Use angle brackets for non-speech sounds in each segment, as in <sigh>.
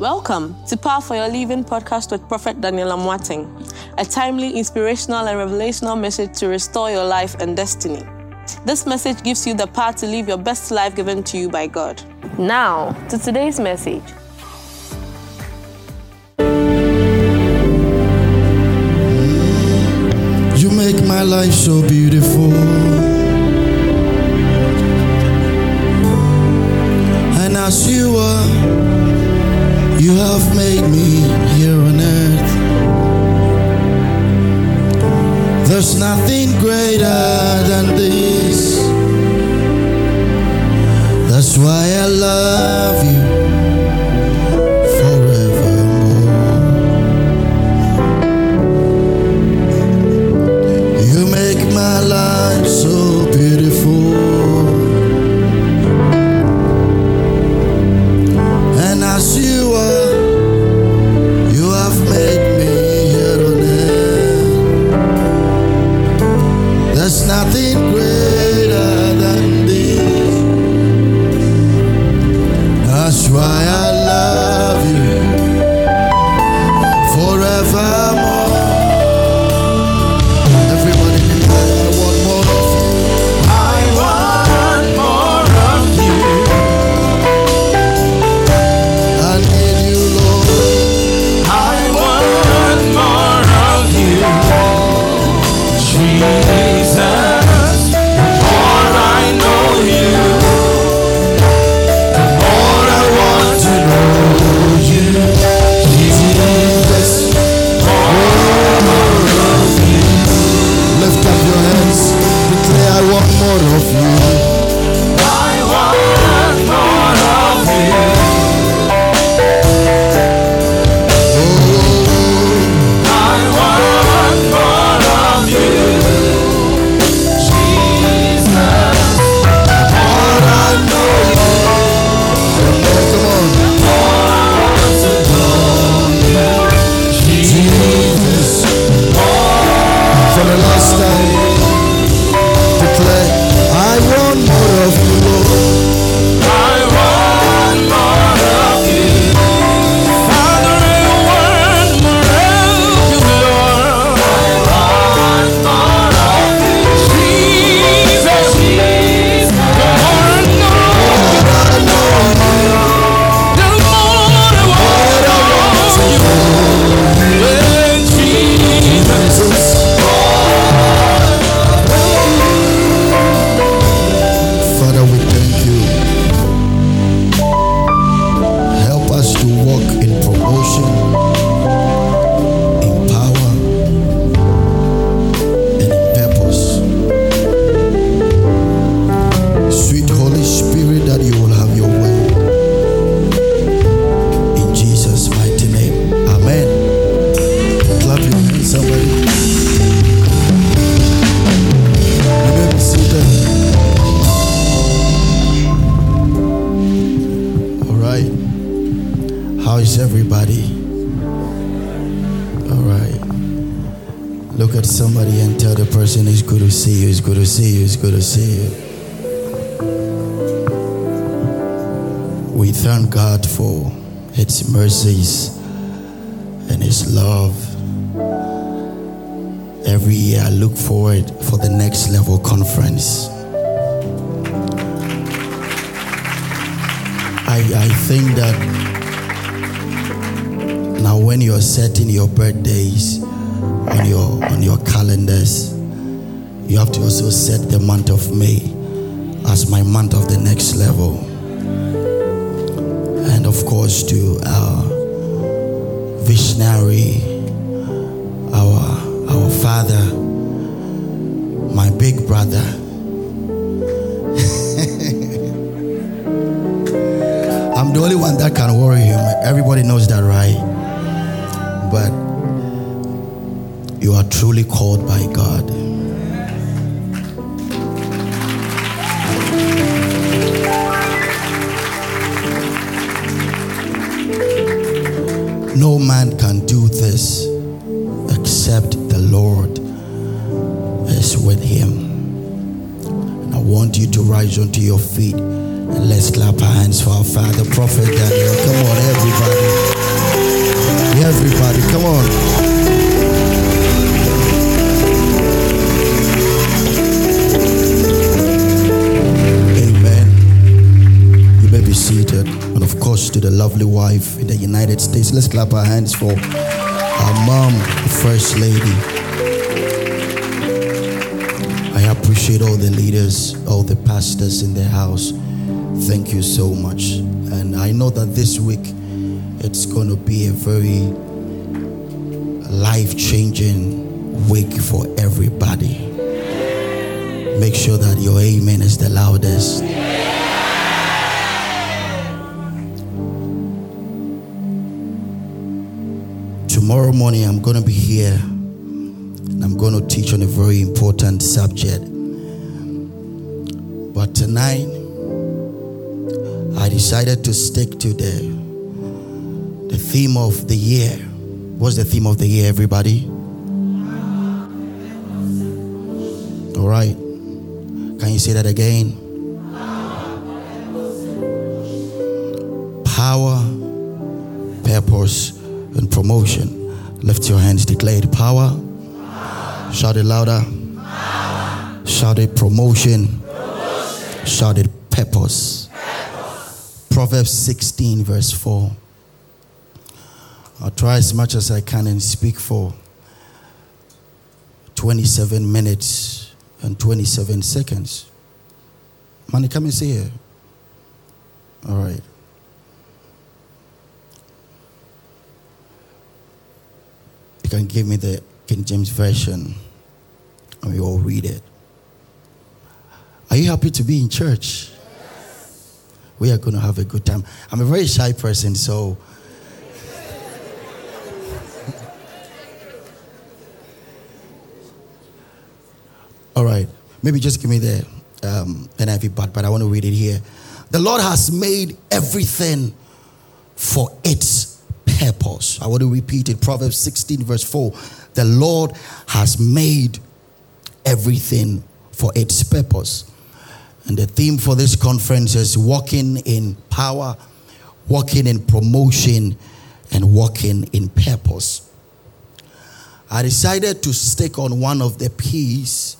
Welcome to Power for Your Living podcast with Prophet Daniel Amoateng, a timely, inspirational, and revelational message to restore your life and destiny. This message gives you the power to live your best life given to you by God. Now, to today's message. You make my life so beautiful. And as you are, you have made me here on earth. There's nothing greater than this. That's why I love you forevermore. You make my life setting your birthdays on your on your calendars, you have to also set the month of May as my month of the next level. And of course to our visionary, our our father, my big brother. <laughs> I'm the only one that can worry him. Everybody knows that, right? Truly called by God. No man can do this except the Lord is with him. And I want you to rise onto your feet and let's clap our hands for our Father, Prophet Daniel. Come on, everybody. seated. The lovely wife in the United States. Let's clap our hands for our mom, the First Lady. I appreciate all the leaders, all the pastors in the house. Thank you so much. And I know that this week it's going to be a very life changing week for everybody. Make sure that your amen is the loudest. Tomorrow morning, I'm going to be here and I'm going to teach on a very important subject. But tonight, I decided to stick to the the theme of the year. What's the theme of the year, everybody? All right. Can you say that again? Power, purpose, and promotion. Lift your hands, declare it. Power. Shout it louder. Shout it promotion. Shout it purpose. Proverbs 16, verse 4. I'll try as much as I can and speak for 27 minutes and 27 seconds. Money, come and see here. All right. You can give me the King James Version and we all read it. Are you happy to be in church? Yes. We are going to have a good time. I'm a very shy person, so <laughs> All right. Maybe just give me the um, NIV part, but I want to read it here. The Lord has made everything for its purpose. I want to repeat it. Proverbs 16, verse 4. The Lord has made everything for its purpose. And the theme for this conference is walking in power, walking in promotion, and walking in purpose. I decided to stick on one of the P's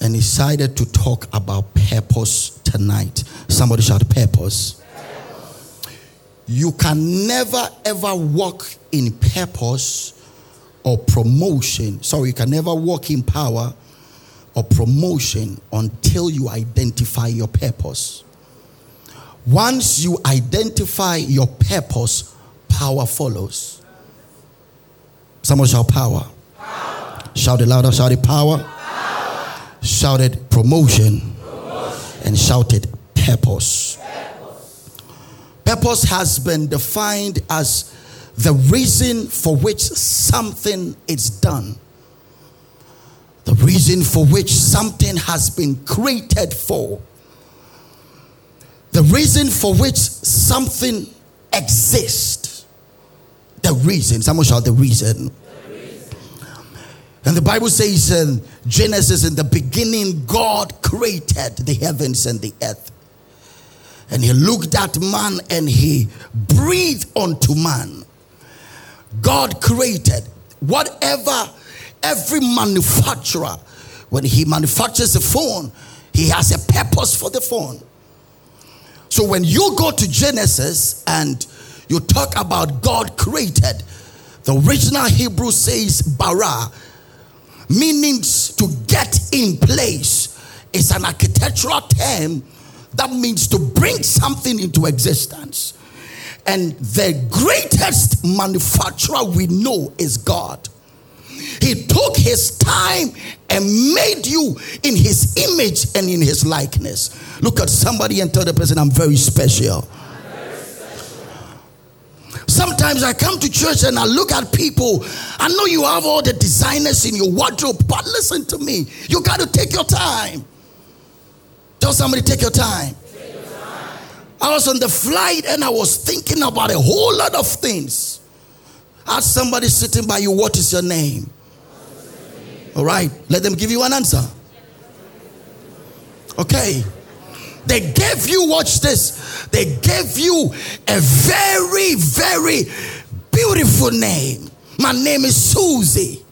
and decided to talk about purpose tonight. Somebody shout purpose. You can never ever walk in purpose or promotion. Sorry, you can never walk in power or promotion until you identify your purpose. Once you identify your purpose, power follows. Someone shout power. power. Shout it louder, shout it power shouted promotion, promotion. and shouted purpose. purpose. Purpose has been defined as the reason for which something is done, the reason for which something has been created for, the reason for which something exists. The reason, someone shout the reason. And the Bible says in Genesis, in the beginning, God created the heavens and the earth. And he looked at man and he breathed unto man. God created whatever, every manufacturer, when he manufactures a phone, he has a purpose for the phone. So when you go to Genesis and you talk about God created, the original Hebrew says bara, meaning to get in place It's an architectural term that means to bring something into existence. And the greatest manufacturer we know is God. He took his time and made you in his image and in his likeness. Look at somebody and tell the person, I'm very special. Sometimes I come to church and I look at people. I know you have all the designers in your wardrobe, but listen to me. You got to take your time. Tell somebody, take your time. Take your time. I was on the flight and I was thinking about a whole lot of things. Ask somebody sitting by you, what is your name? All right, let them give you an answer. Okay. They gave you, watch this, they gave you a very, very beautiful name. My name is Susie.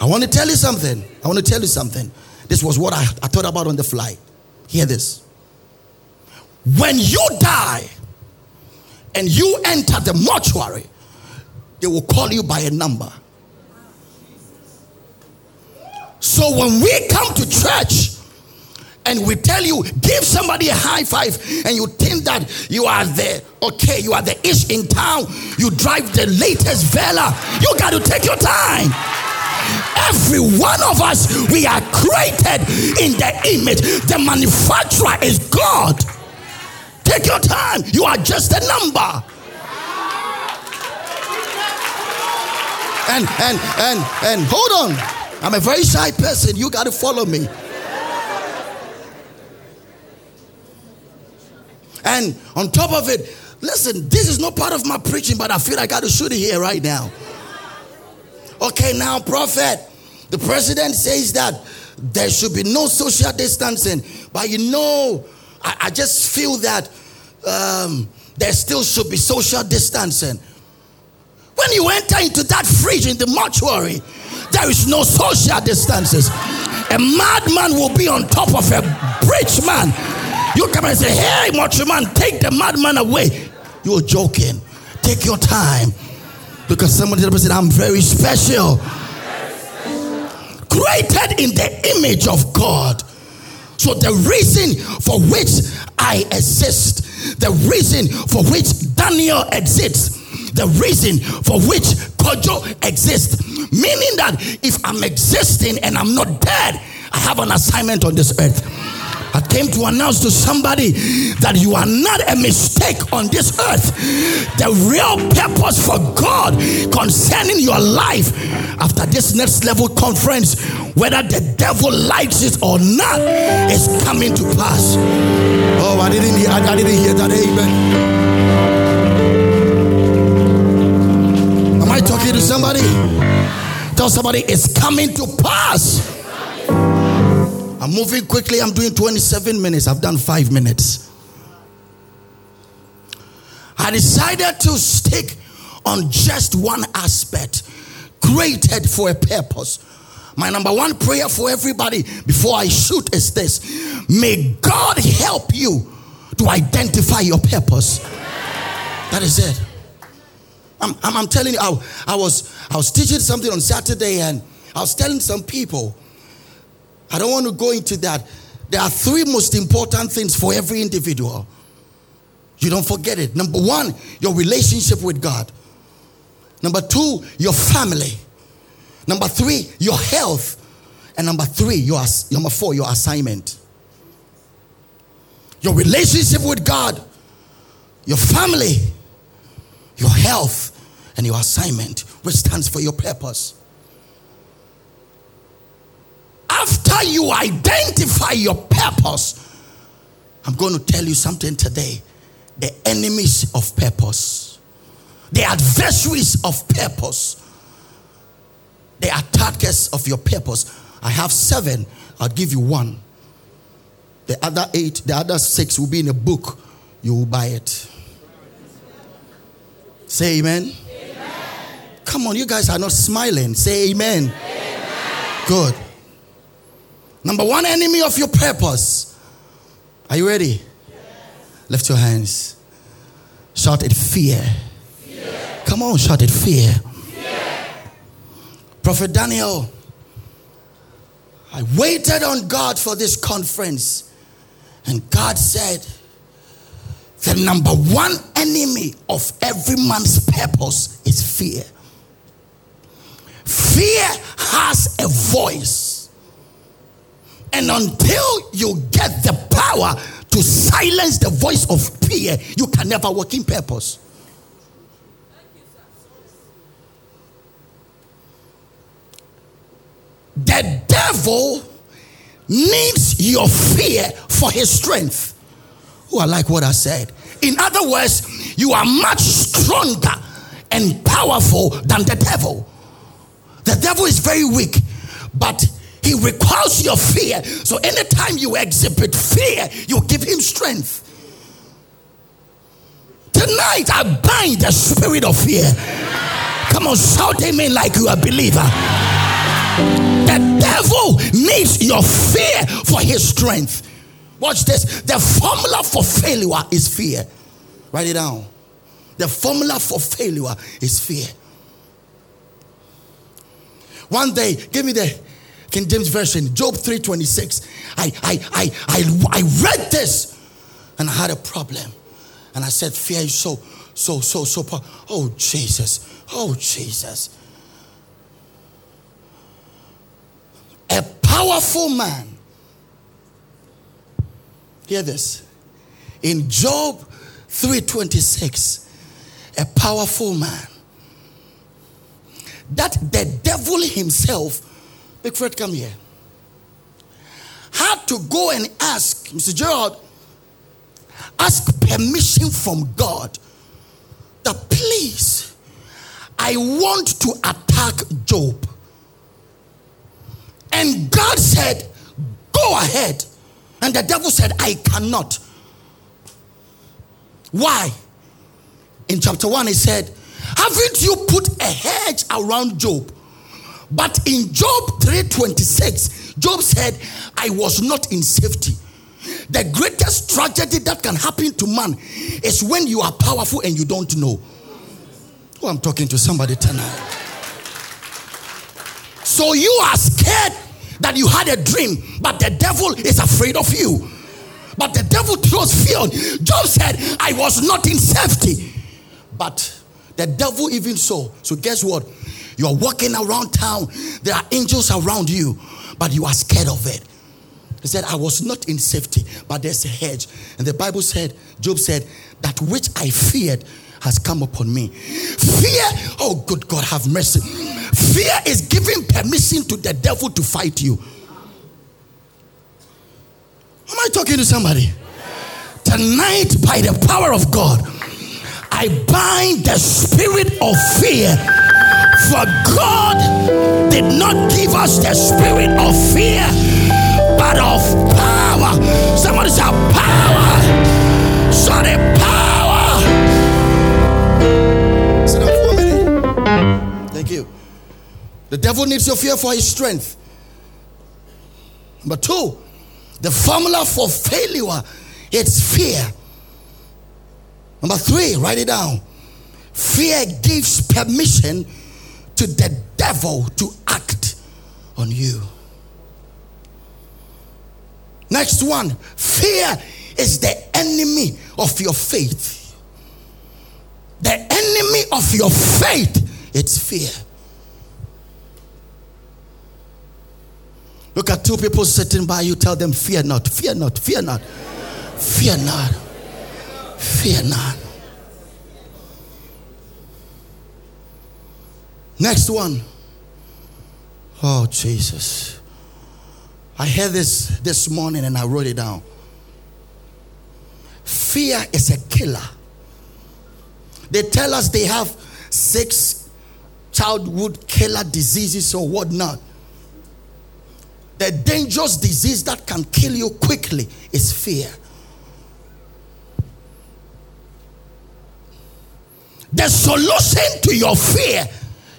I want to tell you something. I want to tell you something. This was what I, I thought about on the flight. Hear this. when you die and you enter the mortuary, they will call you by a number. So when we come to church and we tell you, give somebody a high five, and you think that you are the okay, you are the ish in town, you drive the latest Velar, you got to take your time. Every one of us, we are created in the image. The manufacturer is God. Take your time. You are just a number. And and and and hold on. I'm a very shy person. You got to follow me. And on top of it, listen, this is not part of my preaching, but I feel I got to shoot it here right now. Okay, now, prophet, the president says that there should be no social distancing, but you know, I, I just feel that um, there still should be social distancing. When you enter into that fridge in the mortuary, there is no social distances. A madman will be on top of a rich man. You come and say, Hey, mortuary man, take the madman away. You're joking. Take your time. Because somebody said, I'm very special. Created in the image of God. So the reason for which I exist, the reason for which Daniel exists, the reason for which Kojo exists, meaning that if I'm existing and I'm not dead, I have an assignment on this earth. I came to announce to somebody that you are not a mistake on this earth. The real purpose for God concerning your life after this next level conference, whether the devil likes it or not, is coming to pass. Oh, I didn't hear, I didn't hear that. Amen. Am I talking to somebody? Tell somebody it's coming to pass. I'm moving quickly. I'm doing 27 minutes. I've done five minutes. I decided to stick on just one aspect, created for a purpose. My number one prayer for everybody before I shoot is this May God help you to identify your purpose. That is it. I'm, I'm, I'm telling you, I, I, was, I was teaching something on Saturday and I was telling some people I don't want to go into that. There are three most important things for every individual. You don't forget it. Number one, your relationship with God. Number two, your family. Number three, your health. And number three, your, number four, your assignment. Your relationship with God, your family, your health, and your assignment, which stands for your purpose. After you identify your purpose, I'm going to tell you something today. The enemies of purpose, the adversaries of purpose, the attackers of your purpose. I have seven, I'll give you one. The other eight, the other six will be in a book. You will buy it. Say amen. amen. Come on, you guys are not smiling. Say amen. amen. Good. Number one enemy of your purpose. Are you ready? Yes. Lift your hands. Shout it fear. fear. Come on, shout it fear. fear. Prophet Daniel, I waited on God for this conference, and God said, the number one enemy of every man's purpose is fear. Fear has a voice. And until you get the power to silence the voice of fear, you can never work in purpose. The devil needs your fear for his strength. Oh, I like what I said. In other words, you are much stronger and powerful than the devil. The devil is very weak, but he requires your fear. So anytime you exhibit fear, you give him strength. Tonight, I bind the spirit of fear. Come on, shout amen like you are a believer. The devil needs your fear for his strength. Watch this. The formula for failure is fear. Write it down. The formula for failure is fear. One day, give me the King James Version, Job 3:26. I, I, I, I, I read this and I had a problem. And I said, Fear is so, so, so, so. Po- oh, Jesus. Oh, Jesus. A powerful man. Hear this. In Job 3:26, a powerful man that the devil himself, Big Fred, come here, had to go and ask, Mr. Gerald, ask permission from God that please, I want to attack Job. And God said, Go ahead. And the devil said, I cannot. Why? In chapter 1, he said, Haven't you put a hedge around Job? But in Job 3:26, Job said, I was not in safety. The greatest tragedy that can happen to man is when you are powerful and you don't know. Oh, I'm talking to somebody tonight. So you are scared that you had a dream, but the devil is afraid of you. But the devil throws fear on. Job said, I was not in safety. But the devil even so. So guess what? You're walking around town. There are angels around you, but you are scared of it. He said, I was not in safety, but there's a hedge. And the Bible said, Job said, that which I feared has come upon me. Fear, oh good God, have mercy. Fear is giving permission to the devil to fight you. Am I talking to somebody? Tonight, by the power of God, I bind the spirit of fear. For God did not give us the spirit of fear, but of power. Somebody say power. Sorry, power. Sit down for a minute. Thank you. The devil needs your fear for his strength. Number two, the formula for failure it's fear. Number three, write it down. Fear gives permission to the devil to act on you. Next one, fear is the enemy of your faith. The enemy of your faith, it's fear. Look at two people sitting by you, tell them, Fear not, fear not, fear not, fear not, fear not. Next one. Oh, Jesus. I heard this this morning and I wrote it down. Fear is a killer. They tell us they have six childhood killer diseases or whatnot. The dangerous disease that can kill you quickly is fear. The solution to your fear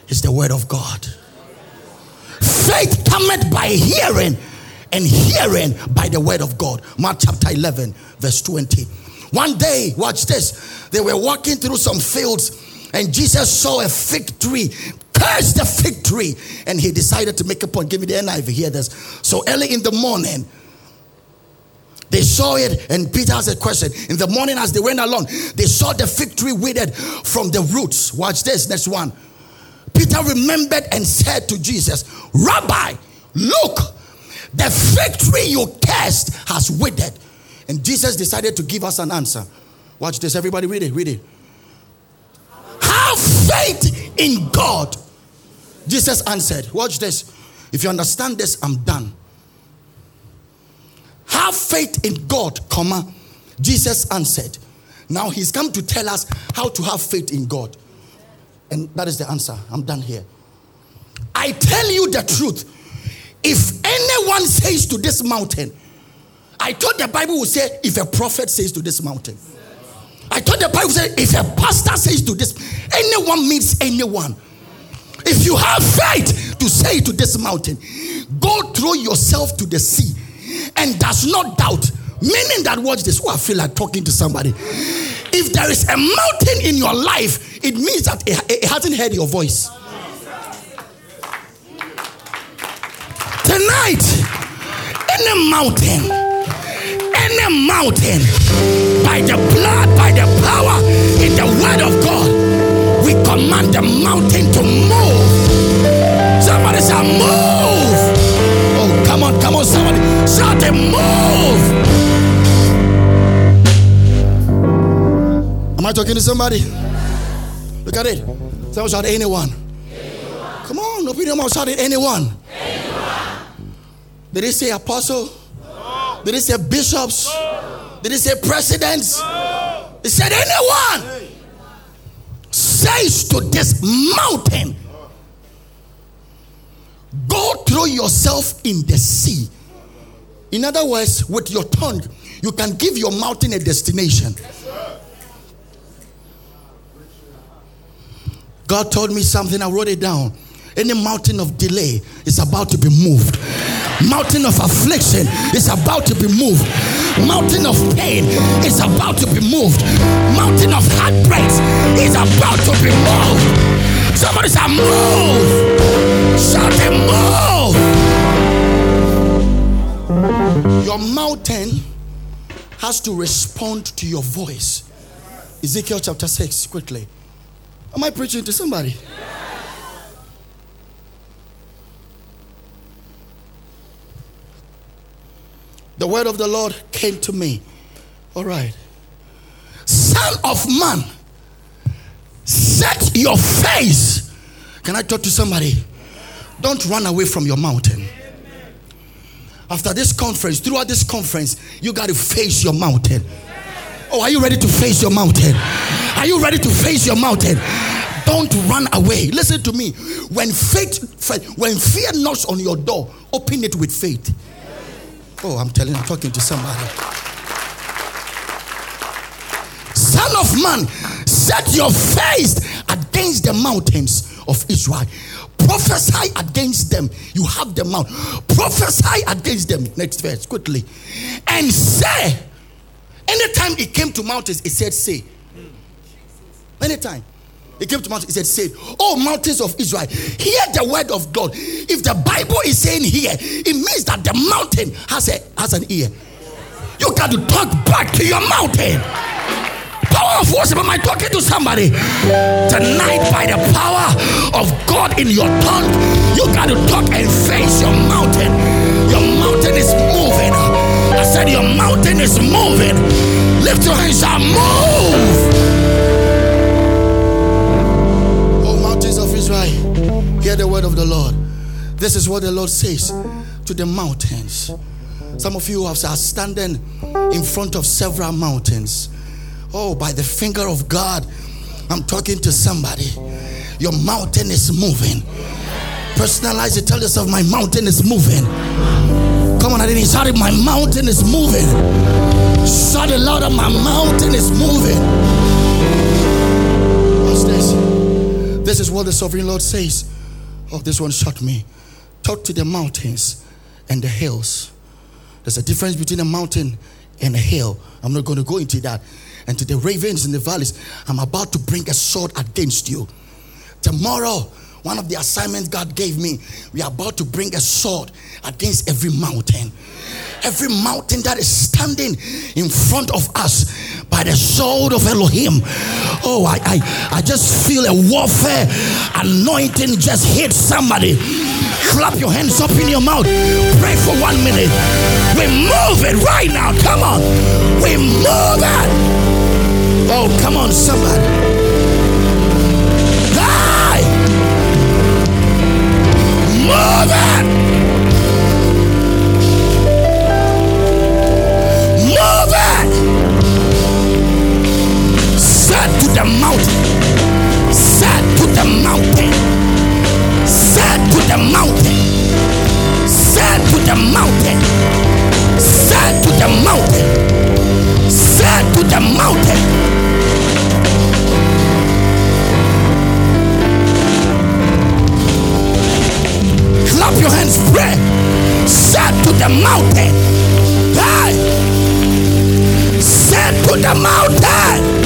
is the word of God. Faith cometh by hearing, and hearing by the word of God. Mark chapter 11, verse 20. One day, watch this. They were walking through some fields, and Jesus saw a fig tree. Cursed the fig tree, and he decided to make a point. Give me the NIV. Hear this. So early in the morning, they saw it, and Peter asked a question. In the morning, as they went along, they saw the fig tree withered from the roots. Watch this, next one. Peter remembered and said to Jesus, Rabbi, look, the fig tree you cursed has withered. And Jesus decided to give us an answer. Watch this, everybody, read it, read it. Have faith in God. Jesus answered, Watch this. If you understand this, I'm done. Have faith in God, comma. Jesus answered. Now he's come to tell us how to have faith in God. And that is the answer. I'm done here. I tell you the truth. If anyone says to this mountain, I thought the Bible would say, if a prophet says to this mountain. I thought the Bible said, if a pastor says to this, anyone means anyone. If you have faith to say to this mountain, go throw yourself to the sea and does not doubt, Meaning that, watch this. Oh, I feel like talking to somebody. If there is a mountain in your life, it means that it, it hasn't heard your voice. Tonight, any mountain, any mountain, by the blood, by the power in the word of God, we command the mountain to move. Somebody say, move. Oh, come on, come on, somebody. Shout it, move. I talking to somebody? Look at it. Someone shout anyone. anyone. Come on, open your mouth, shout it anyone. anyone. Did he say apostle? No. Did he say bishops? No. Did he say presidents? No. He said anyone. Says to this mountain, go throw yourself in the sea. In other words, with your tongue, you can give your mountain a destination. God told me something, I wrote it down. Any mountain of delay is about to be moved. Mountain of affliction is about to be moved. Mountain of pain is about to be moved. Mountain of heartbreaks is about to be moved. Somebody say, Move! Shout it, move! Your mountain has to respond to your voice. Ezekiel chapter 6, quickly. Am I preaching to somebody? The word of the Lord came to me. All right. Son of man, set your face. Can I talk to somebody? Don't run away from your mountain. After this conference, throughout this conference, you got to face your mountain. Oh, are you ready to face your mountain? Are you ready to face your mountain? Don't run away. Listen to me. When faith, when fear knocks on your door, open it with faith. Oh, I'm telling, I'm talking to somebody. Son of man, set your face against the mountains of Israel. Prophesy against them. You have the mount. Prophesy against them. Next verse, quickly. And say, anytime it came to mountains, it said, say. Anytime. He came to mountains, he said, say, Oh, mountains of Israel, hear the word of God. If the Bible is saying here, it means that the mountain has a has an ear. You got to talk back to your mountain. Power of worship. Am I talking to somebody? Tonight, by the power of God in your tongue, you got to talk and face your mountain. Your mountain is moving. Said, Your mountain is moving. Lift your hands and move. Oh, mountains of Israel, hear the word of the Lord. This is what the Lord says to the mountains. Some of you are standing in front of several mountains. Oh, by the finger of God, I'm talking to somebody. Your mountain is moving. Personalize it. Tell yourself, my mountain is moving. Come on, I didn't shout it. My mountain is moving. Shout it louder. My mountain is moving. What's this? This is what the sovereign Lord says. Oh, this one shot me. Talk to the mountains and the hills. There's a difference between a mountain and a hill. I'm not going to go into that. And to the ravens in the valleys, I'm about to bring a sword against you. Tomorrow, one of the assignments God gave me, we are about to bring a sword against every mountain every mountain that is standing in front of us by the sword of Elohim. Oh, I, I, I just feel a warfare anointing just hit somebody. Clap your hands up in your mouth. Pray for one minute. We move it right now. Come on. We move it. Oh, come on, somebody. Move it. Move it! Said to the mountain. Said to the mountain. Said to the mountain. Said to the mountain. Said to the mountain. Said to the mountain. up your hands, pray. Said to the mountain, Hey! Said to the mountain.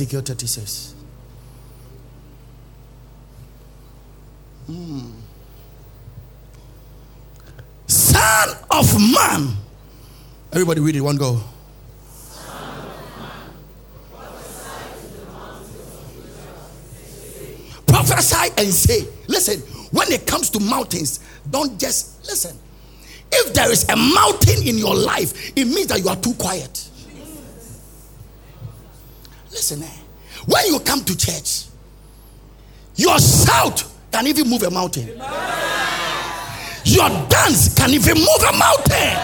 Ezekiel 36. Hmm. Son of man. Everybody read it, one go. Prophesy and say, listen, when it comes to mountains, don't just listen. If there is a mountain in your life, it means that you are too quiet. Listen, eh, when you come to church, your shout can even move a mountain. Your dance can even move a mountain.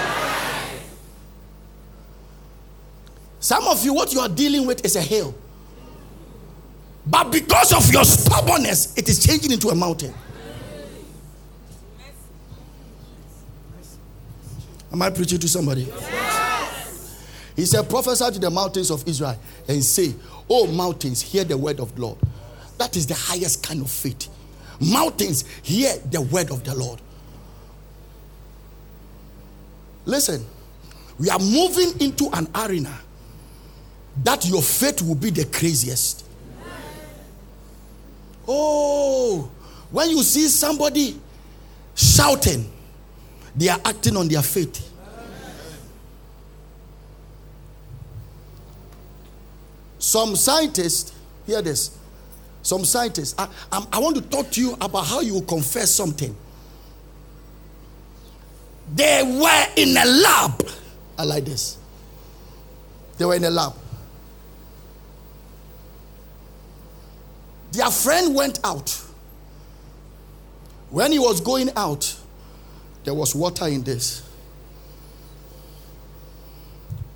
Some of you, what you are dealing with is a hill. But because of your stubbornness, it is changing into a mountain. Am I preaching to somebody? He said, Prophesy to the mountains of Israel and say, Oh, mountains, hear the word of the Lord. That is the highest kind of faith. Mountains, hear the word of the Lord. Listen, we are moving into an arena that your faith will be the craziest. Oh, when you see somebody shouting, they are acting on their faith. Some scientists, hear this. Some scientists, I, I'm- I want to talk to you about how you confess something. They were in a lab. I like this. They were in a lab. Their friend went out. When he was going out, there was water in this.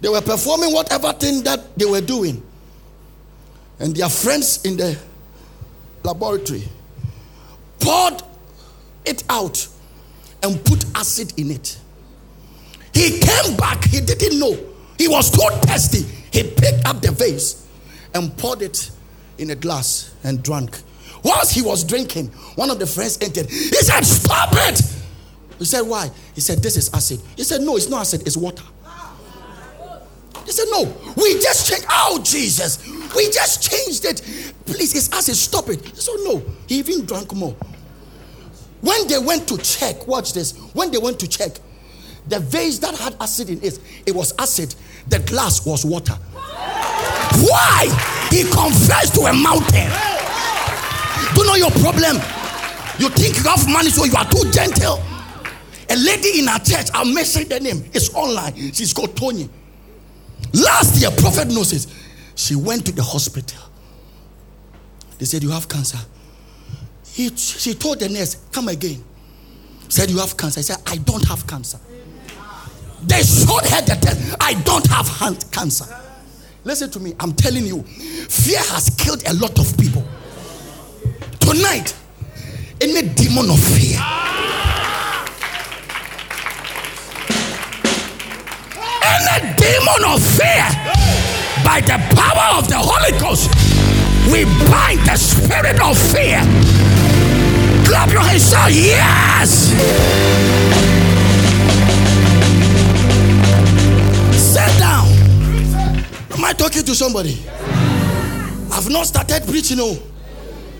They were performing whatever thing that they were doing. And their friends in the laboratory poured it out and put acid in it. He came back, he didn't know. He was too thirsty. He picked up the vase and poured it in a glass and drank. Whilst he was drinking, one of the friends entered. He said, Stop it! He said, Why? He said, This is acid. He said, No, it's not acid, it's water. He said, No, we just changed. Oh, Jesus, we just changed it. Please, it's acid, stop it. He said, No, he even drank more. When they went to check, watch this. When they went to check, the vase that had acid in it, it was acid. The glass was water. Why? He confessed to a mountain. Do you know your problem? You think you have money, so you are too gentle. A lady in our church, I'll mention the name. It's online. She's called Tony. Last year, Prophet knows it. She went to the hospital. They said, You have cancer. He, she told the nurse, Come again. Said, You have cancer. I said, I don't have cancer. They showed her the test. I don't have cancer. Listen to me. I'm telling you, fear has killed a lot of people. Tonight, any demon of fear, any demon of fear, by the power of the Holy Ghost, we bind the spirit of fear. Clap your hands, say yes. Sit down. Am I talking to somebody? I've not started preaching. Oh,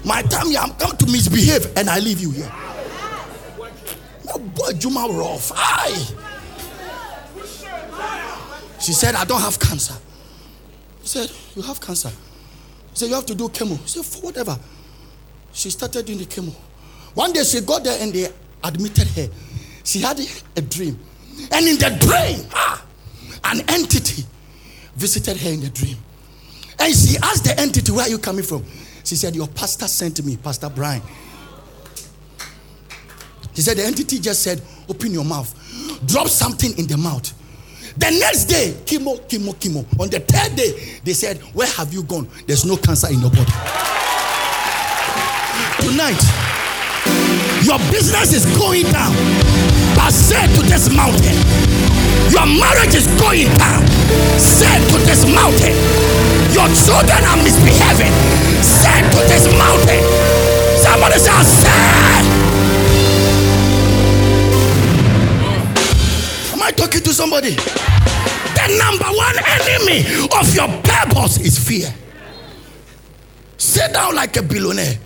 my time I'm come to misbehave, and I leave you here. No boy, Juma rough. Aye. She said, I don't have cancer. He said, You have cancer. He said, You have to do chemo. He said, For whatever. She started doing the chemo. One day she got there and they admitted her. She had a dream. And in the dream, ah, an entity visited her in the dream. And she asked the entity, Where are you coming from? She said, Your pastor sent me, Pastor Brian. She said, The entity just said, Open your mouth, drop something in the mouth. The next day, chemo, chemo, chemo. On the third day, they said, Where have you gone? There's no cancer in your body. Tonight, your business is going down. But to this mountain, Your marriage is going down. Say to this mountain, Your children are misbehaving. Say to this mountain, Somebody shall say. I talking to somebody? The number one enemy of your purpose is fear. Sit down like a billionaire.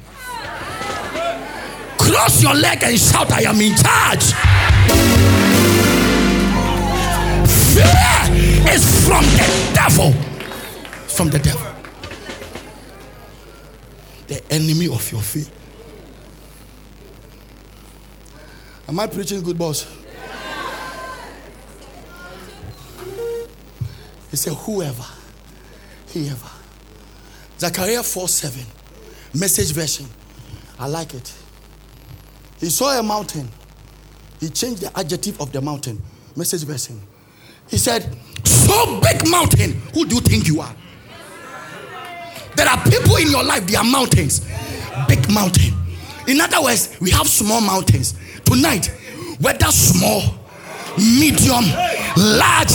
Cross your leg and shout, I am in charge. Fear is from the devil. From the devil. The enemy of your faith. Am I preaching good, boss? He said, Whoever, whoever. Zechariah 4 7, message version. I like it. He saw a mountain. He changed the adjective of the mountain. Message version. He said, So big mountain, who do you think you are? There are people in your life, they are mountains. Big mountain. In other words, we have small mountains. Tonight, whether small, medium, large,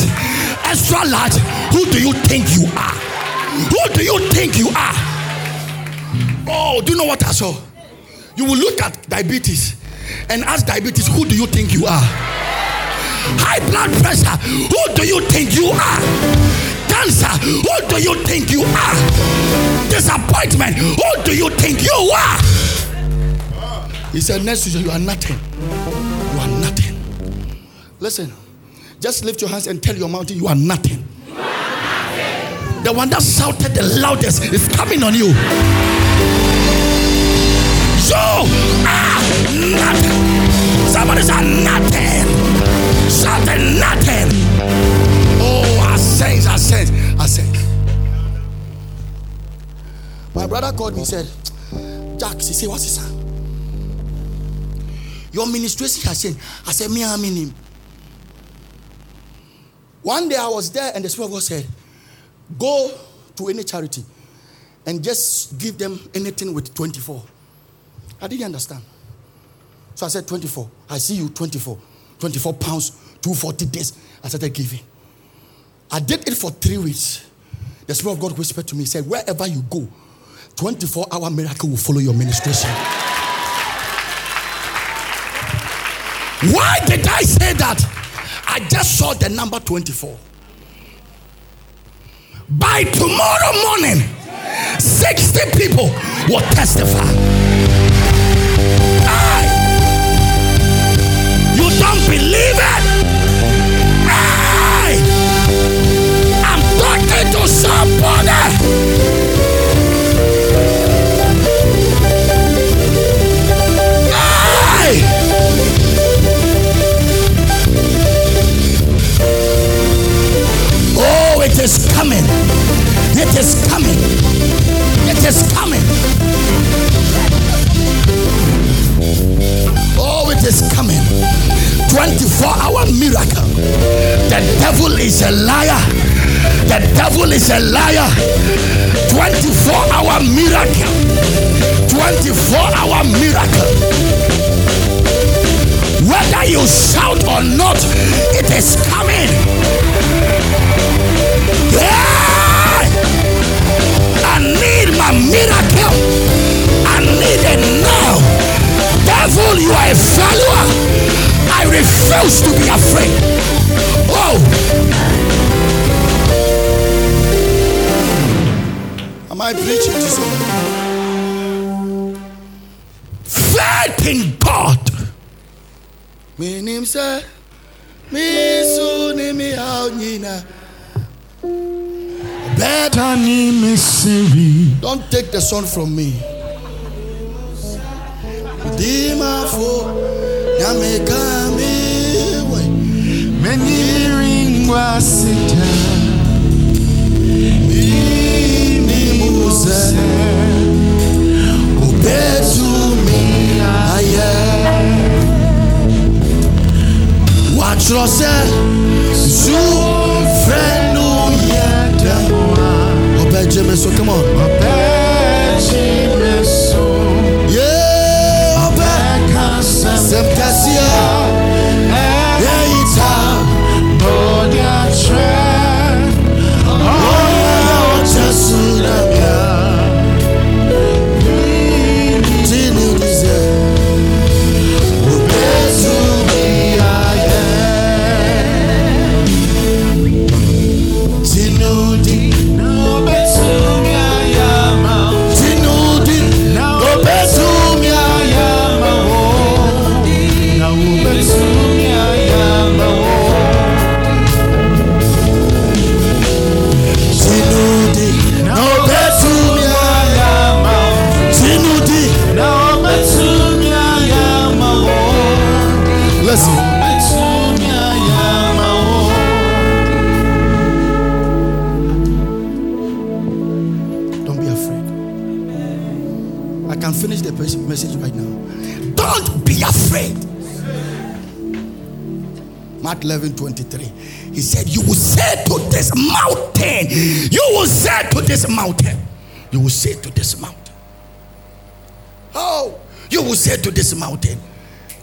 extra large, who do you think you are? Who do you think you are? Oh, do you know what I saw? You will look at diabetes and ask diabetes, who do you think you are? High blood pressure, who do you think you are? Cancer, who do you think you are? Disappointment, who do you think you are? He said, Next to you, you are nothing. You are nothing. Listen, just lift your hands and tell your mountain, You are nothing. The one that shouted the loudest is coming on you. You are nothing. Somebody said nothing. Shouting nothing. Oh, I sense, I sense, I sense. My brother called me, and said, Jack, he said, What's this? Your ministration has changed. I said, Me, I'm in him. One day I was there and the Spirit of God said, Go to any charity and just give them anything with 24. I didn't understand. So I said, 24. I see you 24. 24 pounds, 240 days. I started giving. I did it for three weeks. The Spirit of God whispered to me, said, Wherever you go, 24 hour miracle will follow your ministration. Why did I say that? I just saw the number 24. By tomorrow morning, 60 people will testify. Aye. You don't believe it? A liar. 24 hour miracle. 24 hour miracle. Whether you shout or not, it is coming. Yeah! I need my miracle. I need it now. Devil, you are a failure. I refuse to be afraid. The son from me.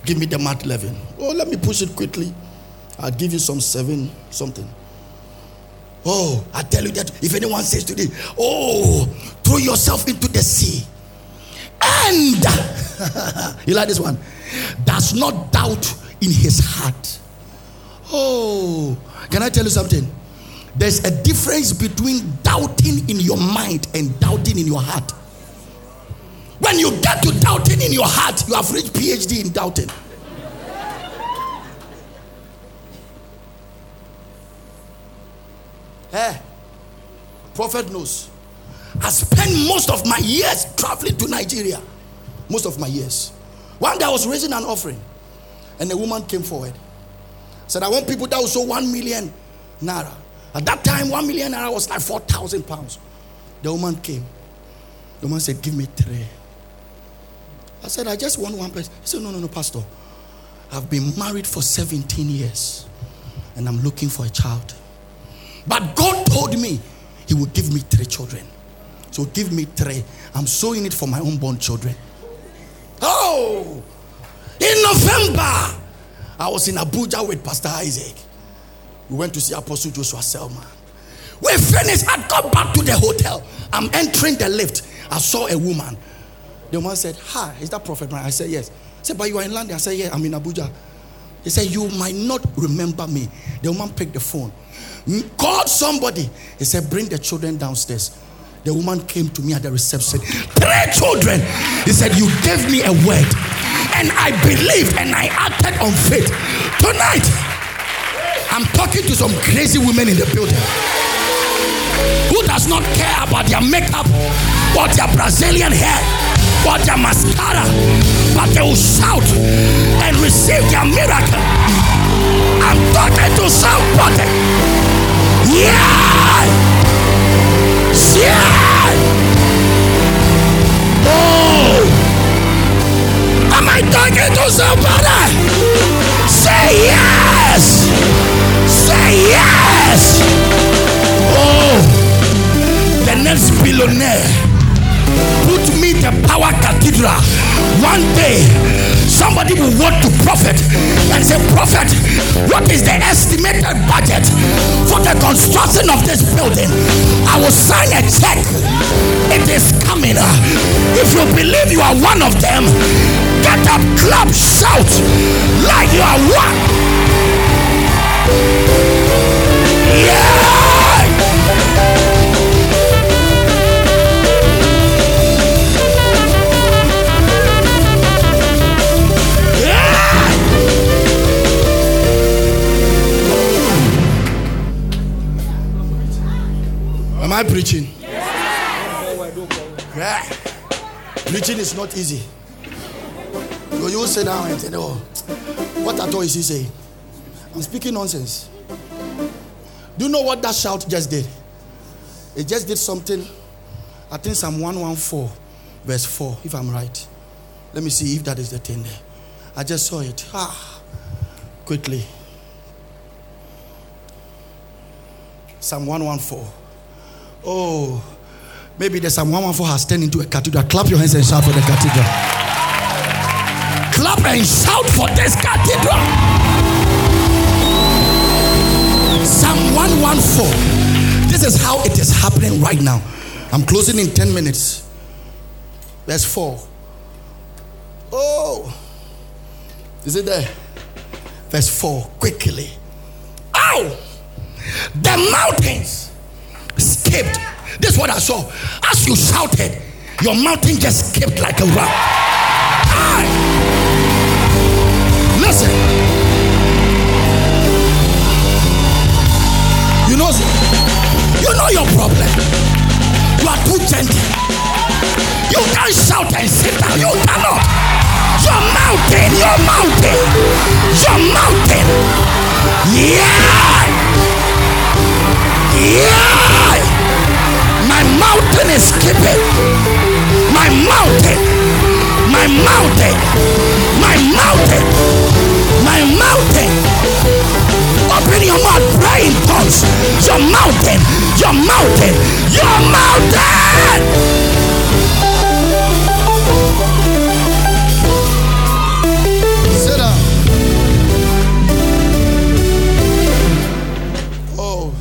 Give me the math 11. Oh, let me push it quickly. I'll give you some seven something. Oh, I tell you that if anyone says to today, oh, throw yourself into the sea. And <laughs> you like this one? Does not doubt in his heart. Oh, can I tell you something? There's a difference between doubting in your mind and doubting in your heart. In your heart, you have reached PhD in doubting. Hey, prophet knows. I spent most of my years traveling to Nigeria. Most of my years. One day I was raising an offering, and a woman came forward. Said, I want people that will sow one million naira. At that time, one million naira was like four thousand pounds. The woman came. The woman said, Give me three. I said, I just want one person. He said, No, no, no, Pastor. I've been married for 17 years and I'm looking for a child. But God told me He would give me three children. So give me three. I'm sowing it for my unborn children. Oh, in November, I was in Abuja with Pastor Isaac. We went to see Apostle Joshua Selman. We finished. I got back to the hotel. I'm entering the lift. I saw a woman. The woman said, Hi, is that Prophet Brian? I said, Yes. Said, But you are in London. I said, Yeah, I'm in Abuja. He said, You might not remember me. The woman picked the phone, called somebody. He said, Bring the children downstairs. The woman came to me at the reception. Three children. He said, You gave me a word. And I believed and I acted on faith. Tonight, I'm talking to some crazy women in the building who does not care about their makeup or their Brazilian hair or their mascara, but they will shout and receive their miracle. I'm talking to somebody. Yeah! Yeah! Oh! Am I talking to somebody? Say yes! Say yes! Oh, the next billionaire put me the power cathedral. One day, somebody will want to prophet and say, Prophet, what is the estimated budget for the construction of this building? I will sign a check. It is coming. If you believe you are one of them, get up, clap, shout like you are one. Yeah! Am I preaching? Yeah. Preaching is not easy. So you sit down and say, Oh, what at all is he saying? I'm speaking nonsense. Do you know what that shout just did? It just did something. I think Psalm 114, verse 4, if I'm right. Let me see if that is the thing there. I just saw it. Ah, quickly. Psalm 114. Oh, Maybe the Psalm 114 has turned into a cathedral. Clap your hands and shout for the cathedral. Clap and shout for this cathedral. Psalm 114. This is how it is happening right now. I'm closing in 10 minutes. Verse 4. Oh. Is it there? Verse 4. Quickly. Ow! The mountains skipped. This is what I saw. As you shouted, your mountain just skipped like a rock. Aye. Listen. You know, you know your problem. You are too gentle. You can't shout and sit down. You cannot. Your mountain, your mountain, your mountain. Yeah. Yeah. My mountain is skipping. My mountain. My mountain. My mountain. My mountain. Open your mouth, pray in tongues. Your mountain. Your mountain. Your mountain. Sit. Oh.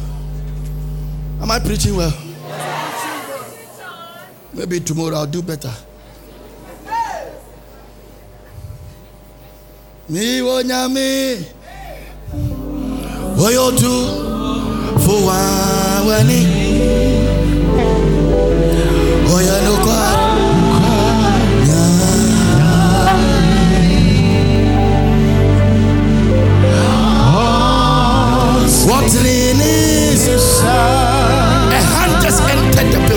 Am I preaching well? Maybe tomorrow I'll do better. Mi wo nyame Oyo tu Fo wa wani Oyo no kwa What rain is A hand just entered the building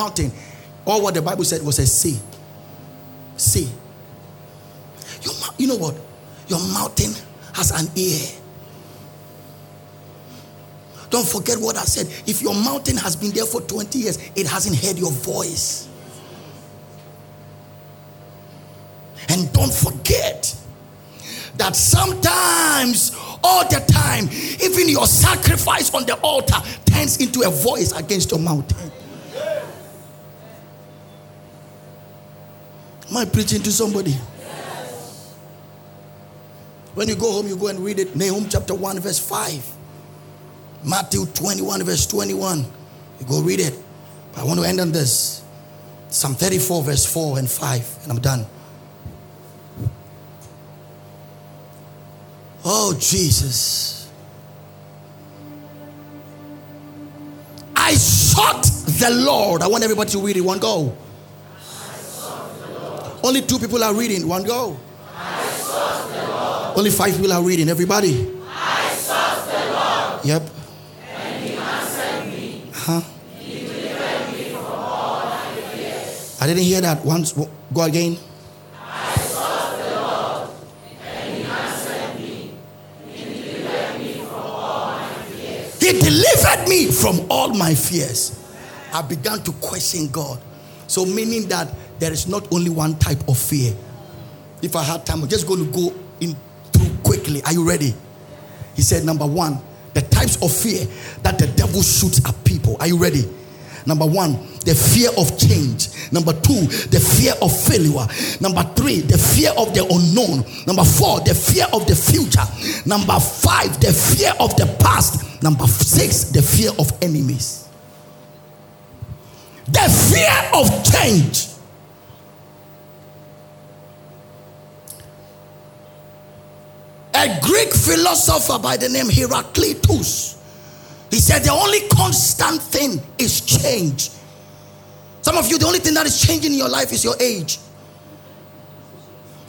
mountain, all what the Bible said was a sea. Say. Your, you know what? Your mountain has an ear. Don't forget what I said. If your mountain has been there for 20 years, it hasn't heard your voice. And don't forget that sometimes, all the time, even your sacrifice on the altar turns into a voice against your mountain. I preaching to somebody? When you go home, you go and read it. Nahum chapter 1, verse 5. Matthew 21, verse 21. You go read it. I want to end on this. Psalm 34, verse 4 and 5, and I'm done. Oh, Jesus. I sought the Lord. I want everybody to read it. One go. Only two people are reading. One go. Only five people are reading. Everybody. I sought the Lord. Yep. And he answered me. Huh? He delivered me from all my fears. I didn't hear that once. Go again. I sought the Lord. And he answered me. He delivered me from all my fears. He delivered me from all my fears. I began to question God. So, meaning that there is not only one type of fear. If I had time, I'm just going to go in through quickly. Are you ready? He said, number one, the types of fear that the devil shoots at people. Are you ready? Number one, the fear of change. Number two, the fear of failure. Number three, the fear of the unknown. Number four, the fear of the future. Number five, the fear of the past. Number six, the fear of enemies. The fear of change. A Greek philosopher by the name Heraclitus. He said the only constant thing is change. Some of you, the only thing that is changing in your life is your age.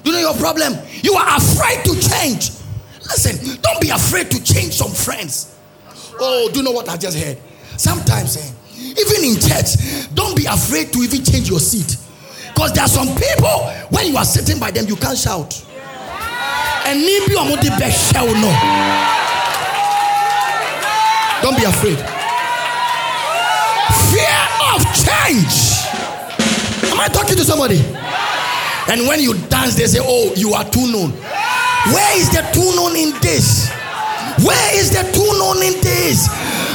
Do you know your problem? You are afraid to change. Listen, don't be afraid to change some friends. Oh, do you know what I just heard? Sometimes, eh, even in church, don't be afraid to even change your seat. Because there are some people, when you are sitting by them, you can't shout. And maybe I'm the best shout no. Don't be afraid. Fear of change. Am I talking to somebody? And when you dance, they say, Oh, you are too known. Where is the too known in this? Where is the too known in this?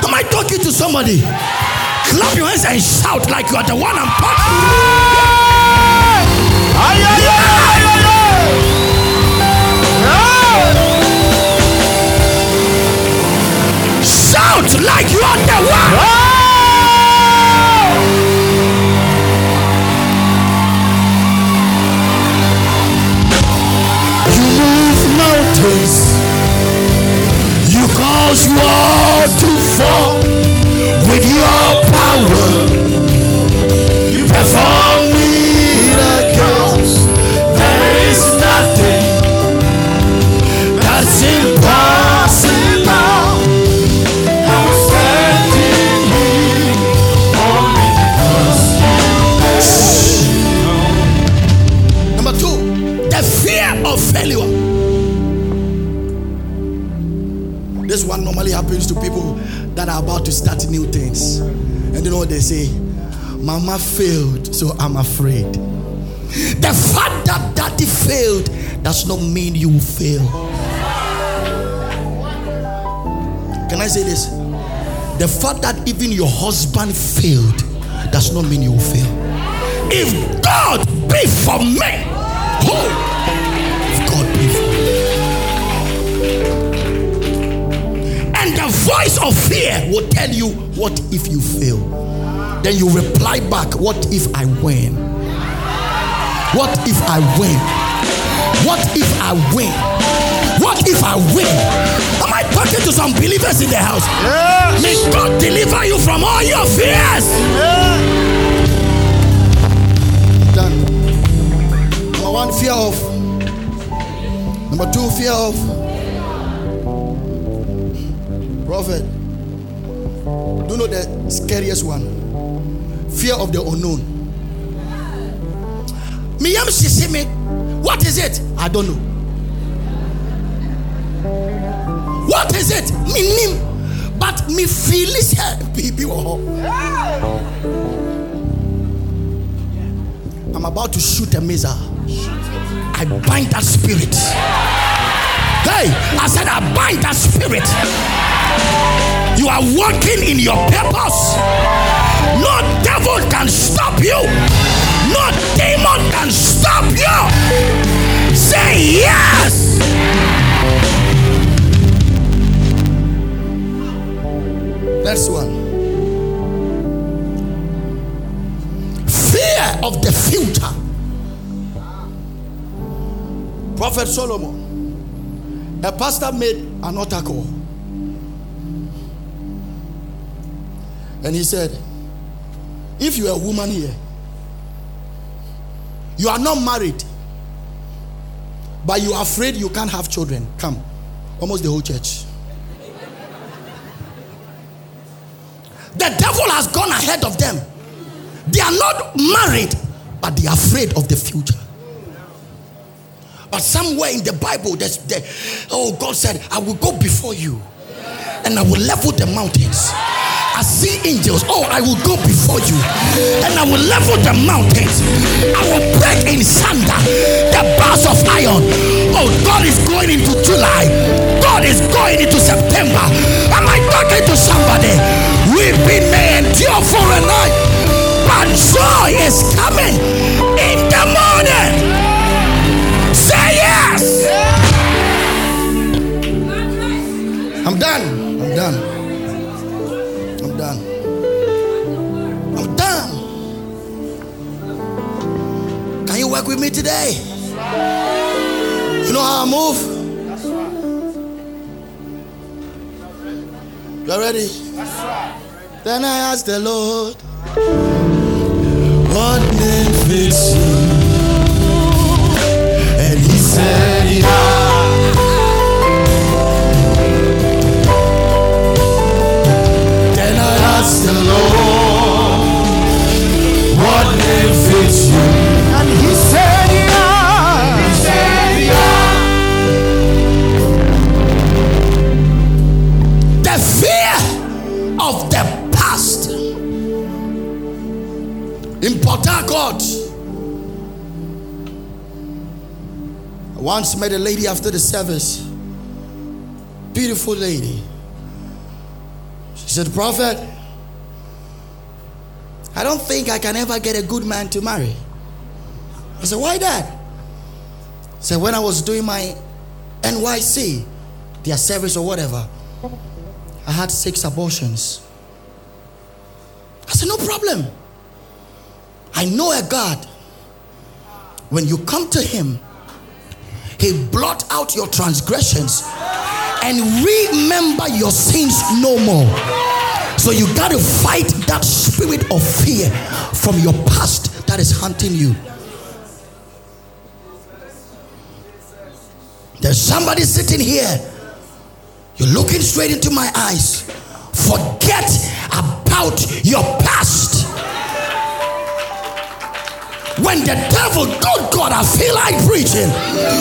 Am I talking to somebody? Clap your hands and shout like you are the one I'm talking to. Ay. Shout like you are the one. You move mountains. You cause walls to fall with your power. You perform happens to people that are about to start new things. And you know what they say? Mama failed, so I'm afraid. The fact that daddy failed does not mean you will fail. Can I say this? The fact that even your husband failed does not mean you will fail. If God be for me, who? Voice of fear will tell you, What if you fail? Then you reply back, What if I win? What if I win? What if I win? What if I win? Am I talking to some believers in the house? Yes. May God deliver you from all your fears. Yeah. Done. Number one, fear of. Number two, fear of. Prophet. Do you know the scariest one? Fear of the unknown. Me am me. What is it? I don't know. What is it? Me nim. But me feel is baby. I'm about to shoot a missile. I bind that spirit. Hey, I said abide that spirit. You are walking in your purpose. No devil can stop you. No demon can stop you. Say yes. Next one. Fear of the future. Prophet Solomon, a pastor made an altar call. And he said, If you're a woman here, you are not married, but you are afraid you can't have children, come. Almost the whole church. The devil has gone ahead of them. They are not married, but they are afraid of the future. But somewhere in the Bible, there's the, oh, God said, I will go before you and I will level the mountains. I see angels. Oh, I will go before you and I will level the mountains. I will break in sunder the bars of iron. Oh, God is going into July. God is going into September. Am I talking to somebody? Weeping may endure for a night, but joy is coming in the morning. I'm done. I'm done. I'm done. I'm done. Can you work with me today? You know how I move? You ready? Then I asked the Lord, What name fits you? And he said, Yeah. And he said, Yeah. He said. The fear of the past. Port Harcourt, I once met a lady after the service. Beautiful lady. She said, Prophet, I don't think I can ever get a good man to marry. I said, Why that? She said, When I was doing my NYSC, their service or whatever, I had six abortions. I said, No problem. I know a God. When you come to Him, He blot out your transgressions and remember your sins no more. So you got to fight that spirit of fear from your past that is hunting you. There's somebody sitting here. You're looking straight into my eyes. Forget about your past. When the devil, good God, I feel like preaching.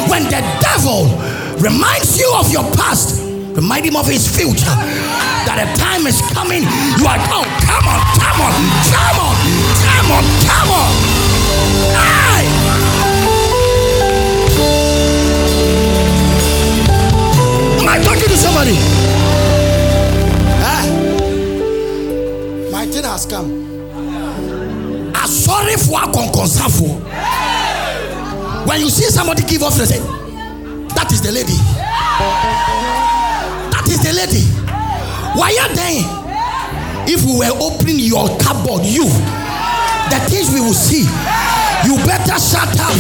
When the devil reminds you of your past, remind him of his future. That a time is coming. You are, oh, come on, come on, come on, come on, come on. Aye. Am I talking to somebody? Ah. My thing has come. I sorry for a When you see somebody give offering, say, that is the lady. Is the lady. Why are they? If we were opening your cupboard, you, the things we will see, You better shut up.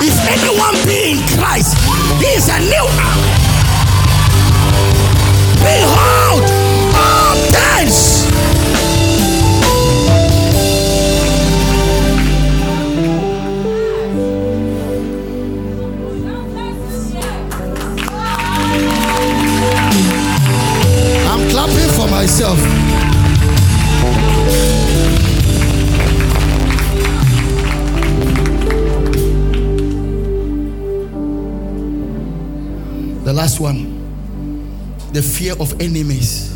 If anyone be in Christ, he is a new. Behold, myself. The last one the fear of enemies.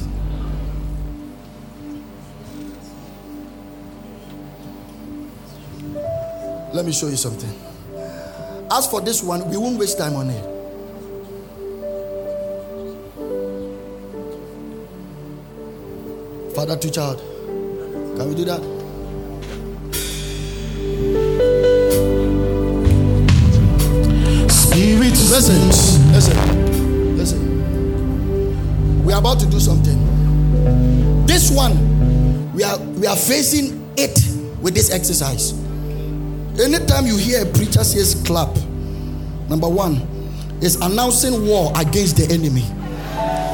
Let me show you something. As for this one, we won't waste time on it. Father to child. Can we do that? Spirit, Listen, listen, listen. We are about to do something. This one, we are we are facing it with this exercise. Anytime you hear a preacher says clap, number one is announcing war against the enemy.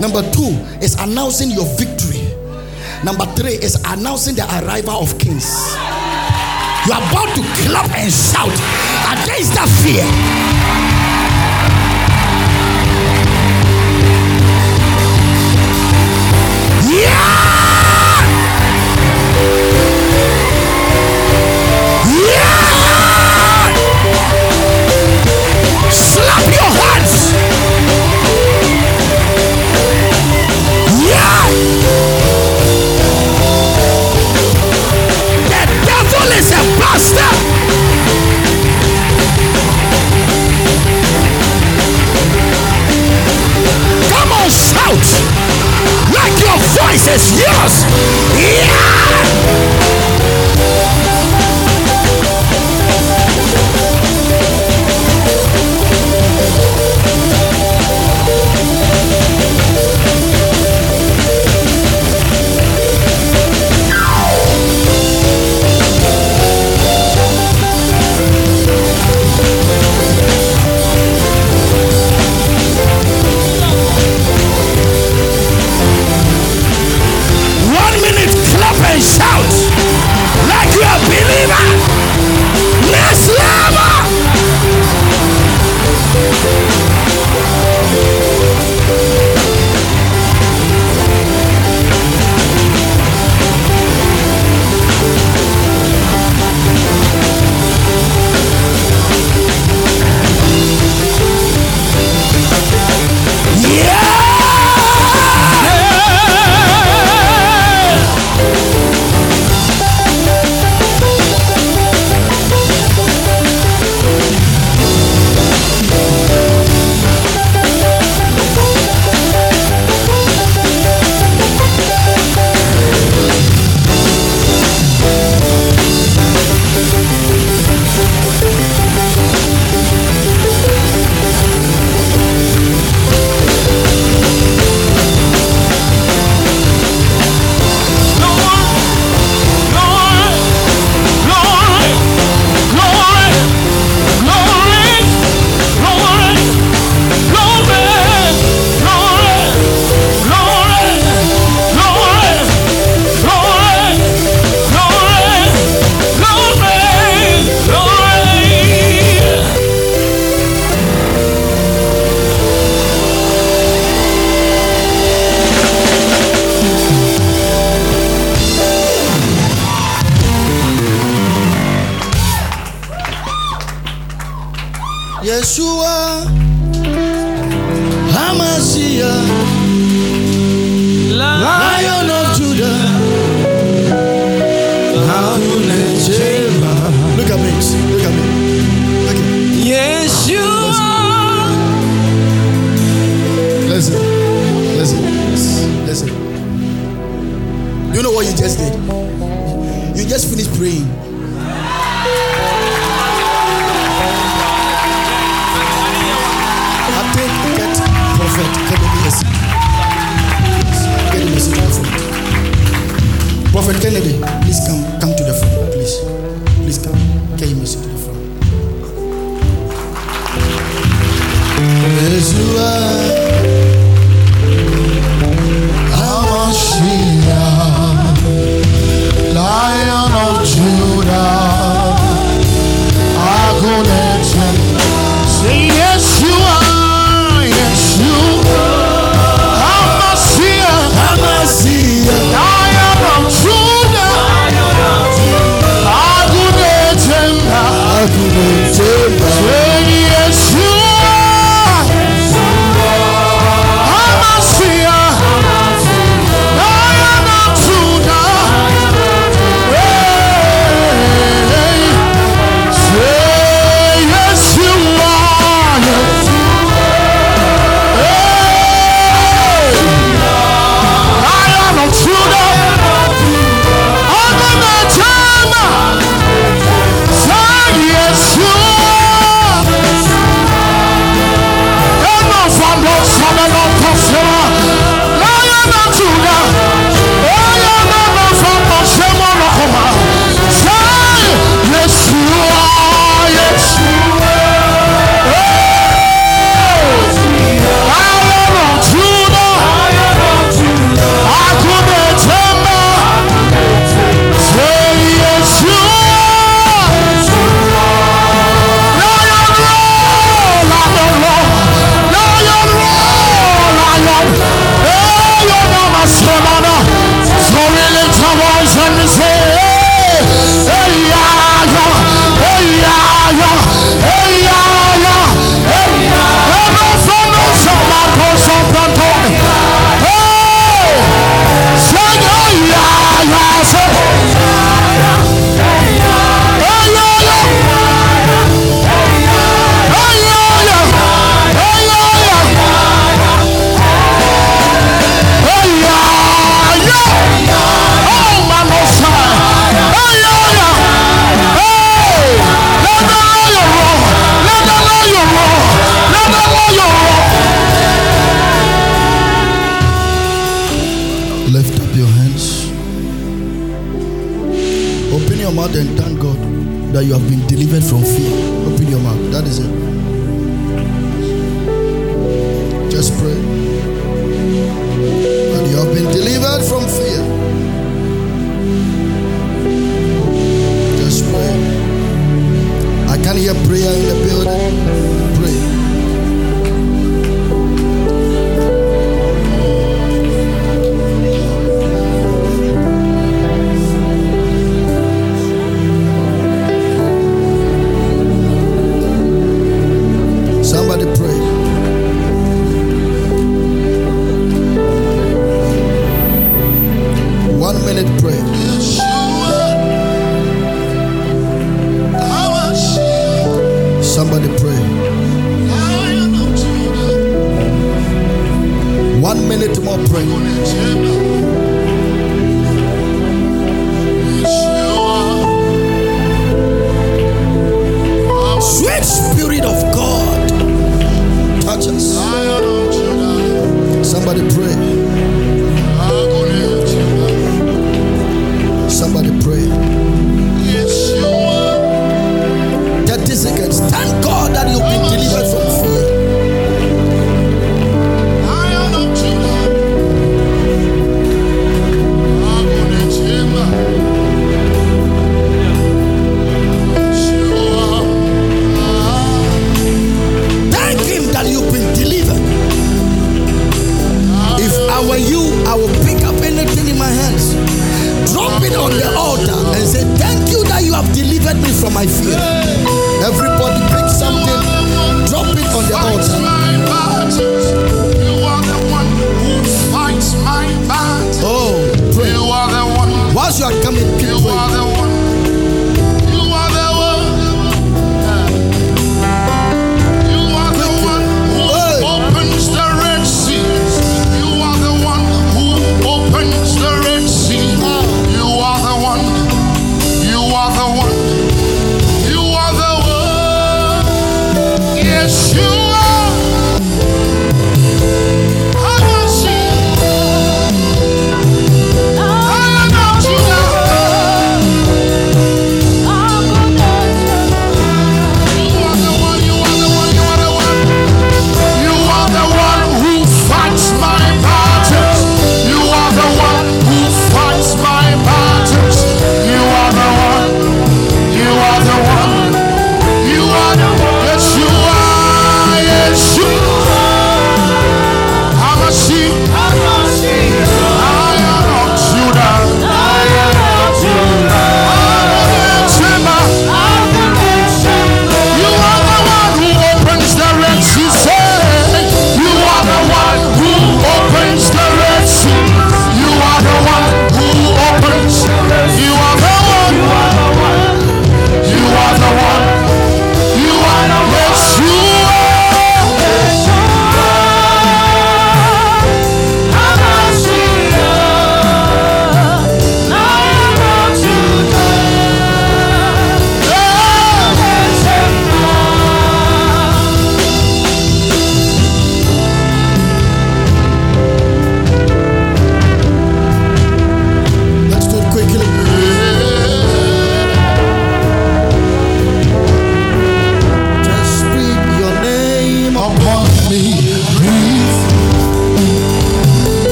Number two is announcing your victory. Number three is announcing the arrival of kings. You are about to clap and shout against that fear.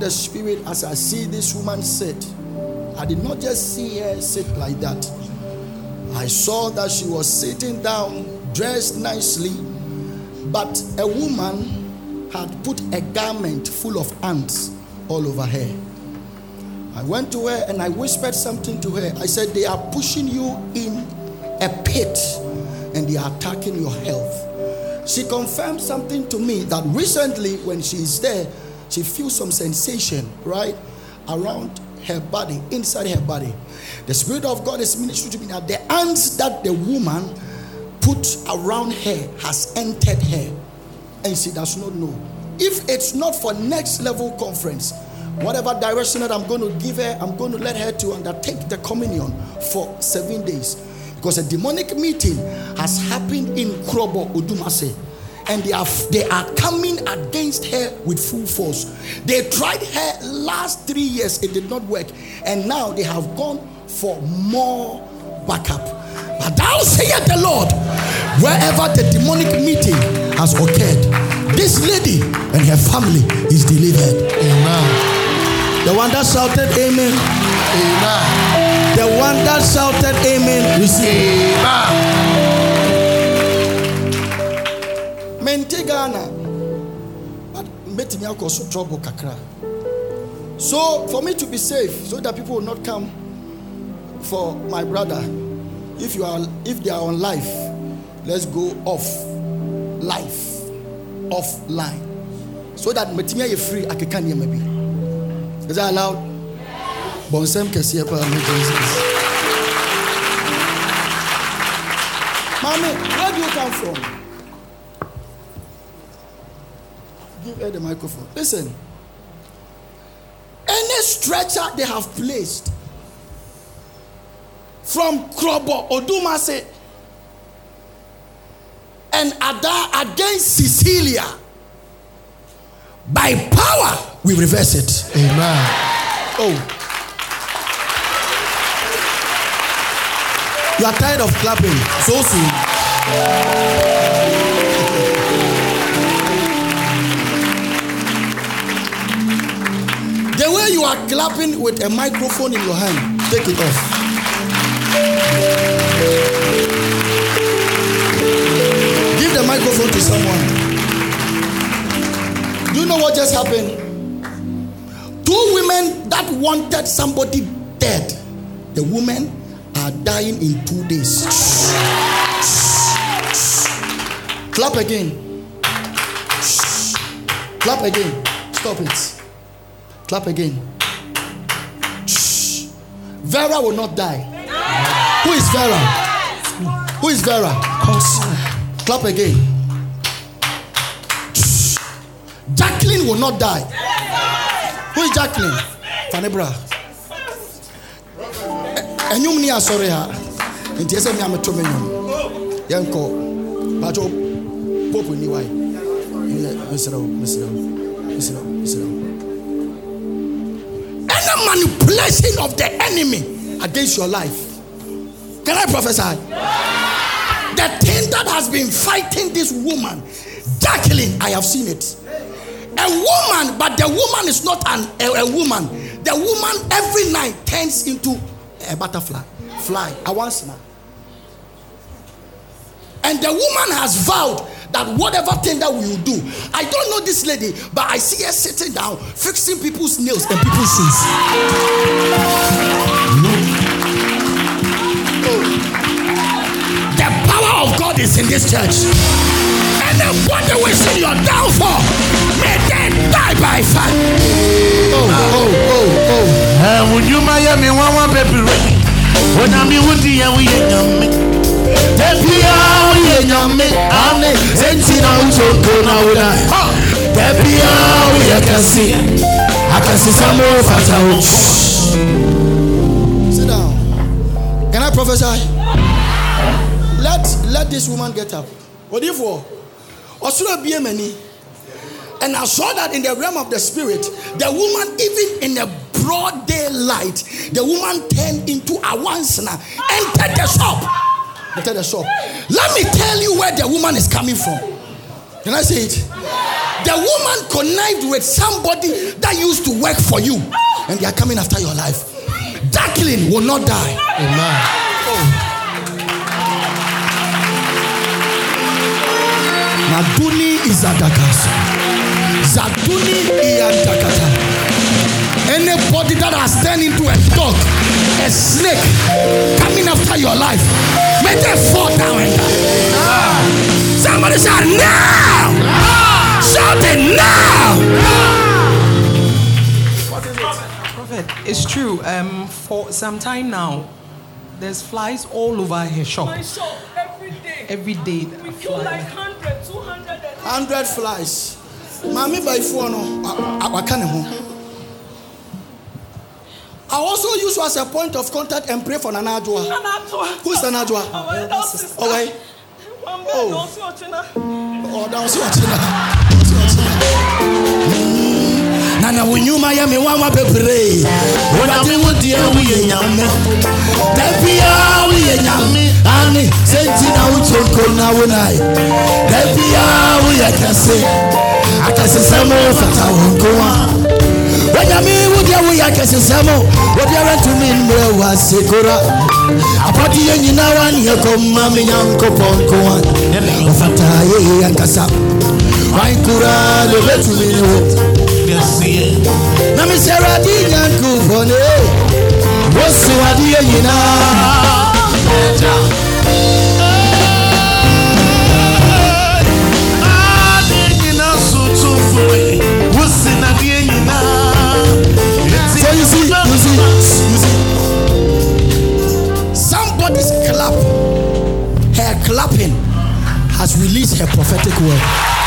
The spirit, as I see this woman sit, I did not just see her sit like that. I saw that she was sitting down, dressed nicely, but a woman had put a garment full of ants all over her. I went to her and I whispered something to her. I said, They are pushing you in a pit and they are attacking your health. She confirmed something to me that recently, when she is there, she feels some sensation right around her body, inside her body. The Spirit of God is ministering to me that the ants that the woman put around her has entered her and she does not know. If it's not for next level conference, whatever direction that I'm going to give her, I'm going to let her to undertake the communion for seven days. Because a demonic meeting has happened in Krobo Odumase. And they are they are coming against her with full force. They tried her last three years, it did not work, and now they have gone for more backup. But thou saith the Lord, wherever the demonic meeting has occurred, this lady and her family is delivered. Amen. The one that shouted amen, Amen. the one that shouted amen, receive. Amen. Mente ghana. But mɛtumi akɔ so trouble kakra. So for me to be safe so that people will not come for my brother if you are if they are on life let's go off life offline. So that mɛtumi ayɛ free akeka nneɛma bi is that allowed? Bɔnsɛm kɛseɛ paa me jesus Mommy, where do you come from? Give her the microphone. Listen. Any stretcher they have placed from Krobo Odumase and Ada against Cecilia, by power we reverse it. Amen. Oh. You are tired of clapping so soon. The way you are clapping with a microphone in your hand, take it off. Give the microphone to someone. Do you know what just happened? Two women that wanted somebody dead. The women are dying in two days. Clap again. Clap again. Stop it. Clap again. Shh. Vera will not die. Who is Vera? Who is Vera? Clap again. Shh. Jacqueline will not die. Who is Jacqueline? Fanebra. Enyum ni asɔre ha. Nti ɛsɛ mi ameto me nyum. Yɛnkɔ. Bato popo ni wa yi. Mesrɛ wo, mesrɛ wo, mesrɛ wo, mesrɛ wo any manipulation of the enemy against your life. Can I prophesy? The thing that has been fighting this woman, Jacqueline, I have seen it. A woman, but the woman is not an, a, a woman. The woman every night turns into a butterfly, fly, a once now. And the woman has vowed that whatever thing that we will do, I don't know this lady, but I see her sitting down, fixing people's nails and people's shoes. Oh. The power of God is in this church. And what the wonder wishing your downfall, may they die by fire. Oh, oh, oh, oh. Eh, would you me one one baby? When I'm in with the more Sit down. Can I prophesy? Let let this woman get up. What if be many. And I saw that in the realm of the spirit, the woman, even in a broad daylight, the woman turned into a wansana, entered the shop. Entered the shop. Let me tell you where the woman is coming from. Can I say it? The woman connived with somebody that used to work for you, and they are coming after your life. Jacqueline will not die. Amen. Maduni Izadakasa. Zaduni Iyadakata. Anybody that has turned into a dog, a snake, coming after your life, may they fall down and die. Ah. Somebody shout now! Ah. Shout it now! Prophet, it's true. Um, for some time now, there's flies all over her shop. My shop every day. Every day, there We are kill like flies. 100, 200. and- Hundred flies. Mami baifuo no, a- a- waka ne ho. I also use you as a point of contact and pray for Nana Adwoa. Who's Nana Adwoa? <laughs> Our elder sister. Oh, wait. Oh. Oh, that was what Nana wunyuma ya mi wama bebree. Wudi ya wiye nyame. Ya wiye nyame. Ani senti na uchoko na wunai. Debi ya wiye kese. Akese semo fata. Wanyame wudi ya wiye akese semo. Wadi ya rentu mi mre wa sekora. Apati ye nyina wa ni ekoma mi nyanko ponkoa. Ofata ye yankasa. Wankura lebetu mi ni wo. na mesɛ awurade nyankopɔn ne wosi wadeɛ nyinaa has released her prophetic word.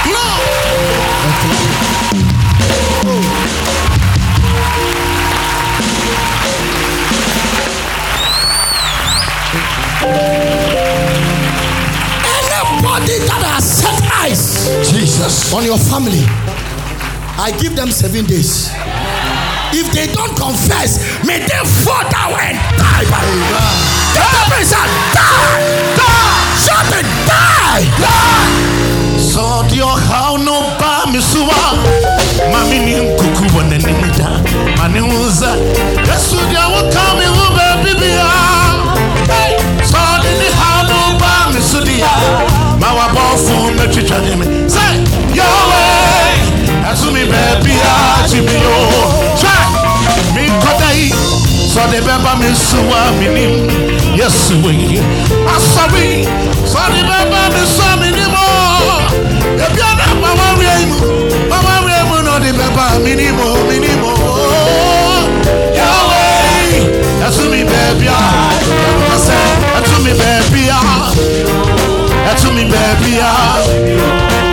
No. Anybody that has set eyes Jesus. on your family, I give them seven days. If they don't confess, may they fall down and die. By the devil said, die, die, shout it, die, die. So dear, how no ba misuwa mami ni nkuku wana ni muda mani uza. Yesu dia wakami ube bibia. So ni how no ba misudia mawa bofu mechicha nime say Yahweh asumi baby ajimi mi kodai so de beba misuwa minim yesu we asabi so de beba misuwa minim oh ebi ana mama rie mu mama rie mu no de beba minimo minimo Yahweh that's me baby I say that's me baby that's me baby hey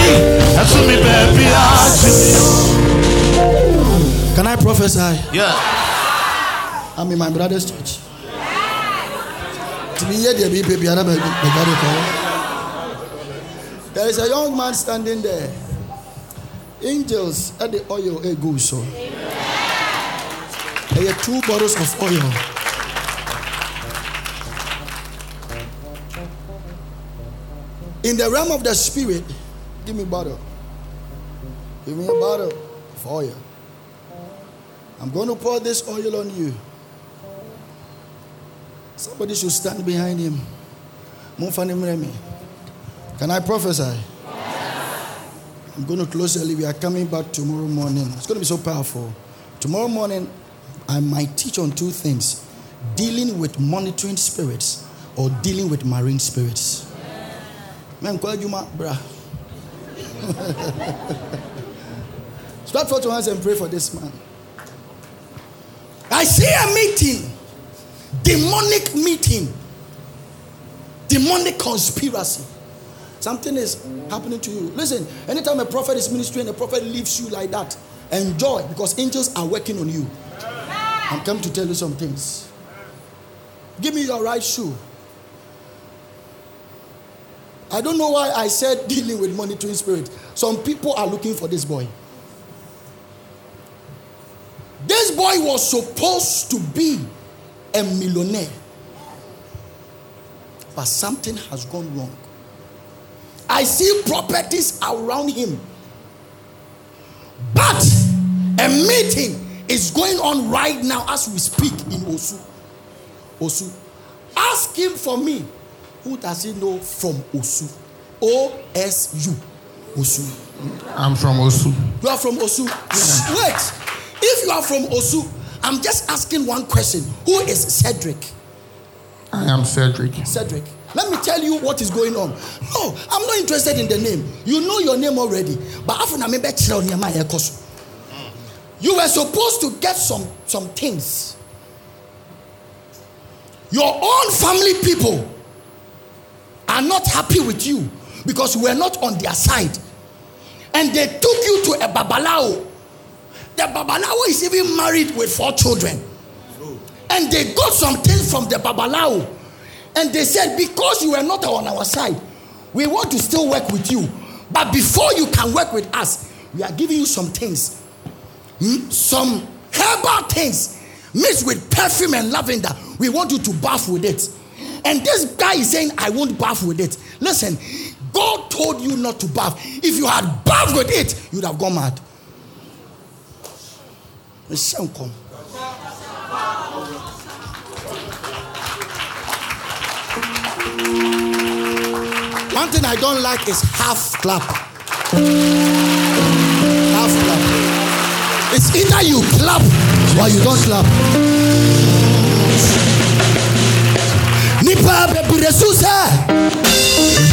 way, that's me baby Can I prophesy? Yeah. I'm in my brother's church. To be here, there baby, I never There is a young man standing there. Angels at the oil a go so. There are two bottles of oil. In the realm of the spirit, give me bottle. Give me a bottle of oil. I'm going to pour this oil on you. Somebody should stand behind him. Can I prophesy? I'm going to close early. We are coming back tomorrow morning. It's going to be so powerful. Tomorrow morning, I might teach on two things dealing with monitoring spirits or dealing with marine spirits. Man, <laughs> Start for your hands and pray for this man. I see a meeting, demonic meeting, demonic conspiracy. Something is happening to you. Listen, anytime a prophet is ministering, a prophet leaves you like that, enjoy because angels are working on you. I'm coming to tell you some things. Give me your right shoe. I don't know why I said dealing with monitoring spirit. Some people are looking for this boy. This boy was supposed to be a millionaire. But something has gone wrong. I see properties around him. But a meeting is going on right now as we speak in Osu. Osu. Ask him for me. Who does he know from Osu? O S U. Osu. I'm from Osu. You are from Osu. Wait. If you are from Osu, I'm just asking one question. Who is Cedric? I am Cedric. Cedric. Let me tell you what is going on. No, I'm not interested in the name. You know your name already. But after you were supposed to get some some things. Your own family people are not happy with you because you were not on their side. And they took you to a babalao. The babalao is even married with four children. And they got some things from the babalao. And they said, because you were not on our side, we want to still work with you. But before you can work with us, we are giving you some things. Some herbal things mixed with perfume and lavender. We want you to bath with it. And this guy is saying, I won't bath with it. Listen, God told you not to bath. If you had bathed with it, you'd have gone mad. One thing I don't like is half clap. Half clap. It's either you clap or you don't clap. Nipa bebree su sɛ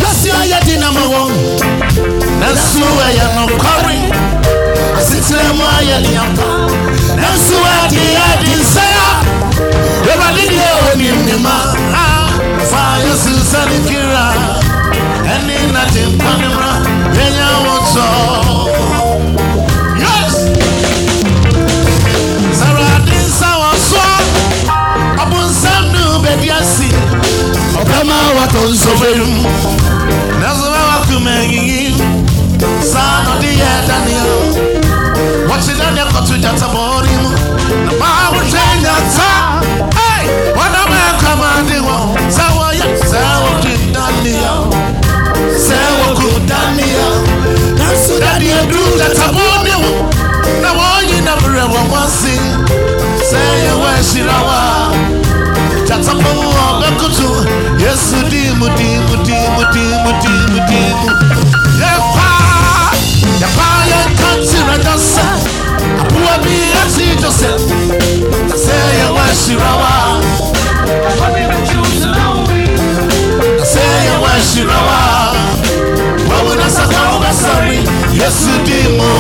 Kasi ayɛ di na ma wɔn. Nanso ɛyɛ nokware. Asetena mu ayɛ neapa. Nanso ɛde ɛde nsɛya. Ewurade deɛ onim ne ma. Fa Yesu kira. Ɛne nate nkwa ne mra. Yɛnya wo tɔ. Bɛwakoma anyiyi. Saa na ɔde yɛ Daniel. Kɔto gyatabɔɔre mu. Na maa wohwɛ nyata. Hey! Wɔnam ɛkwamade wɔ. Sɛ wɔyɛ sɛ wɔtwe Daniel. Sɛ wɔku Daniel. Nanso Daniel duru gyatabɔɔre mu. Yesu dimu dimu dimu dimu dimu dimu. Sọ̀rí. Yesu dimu.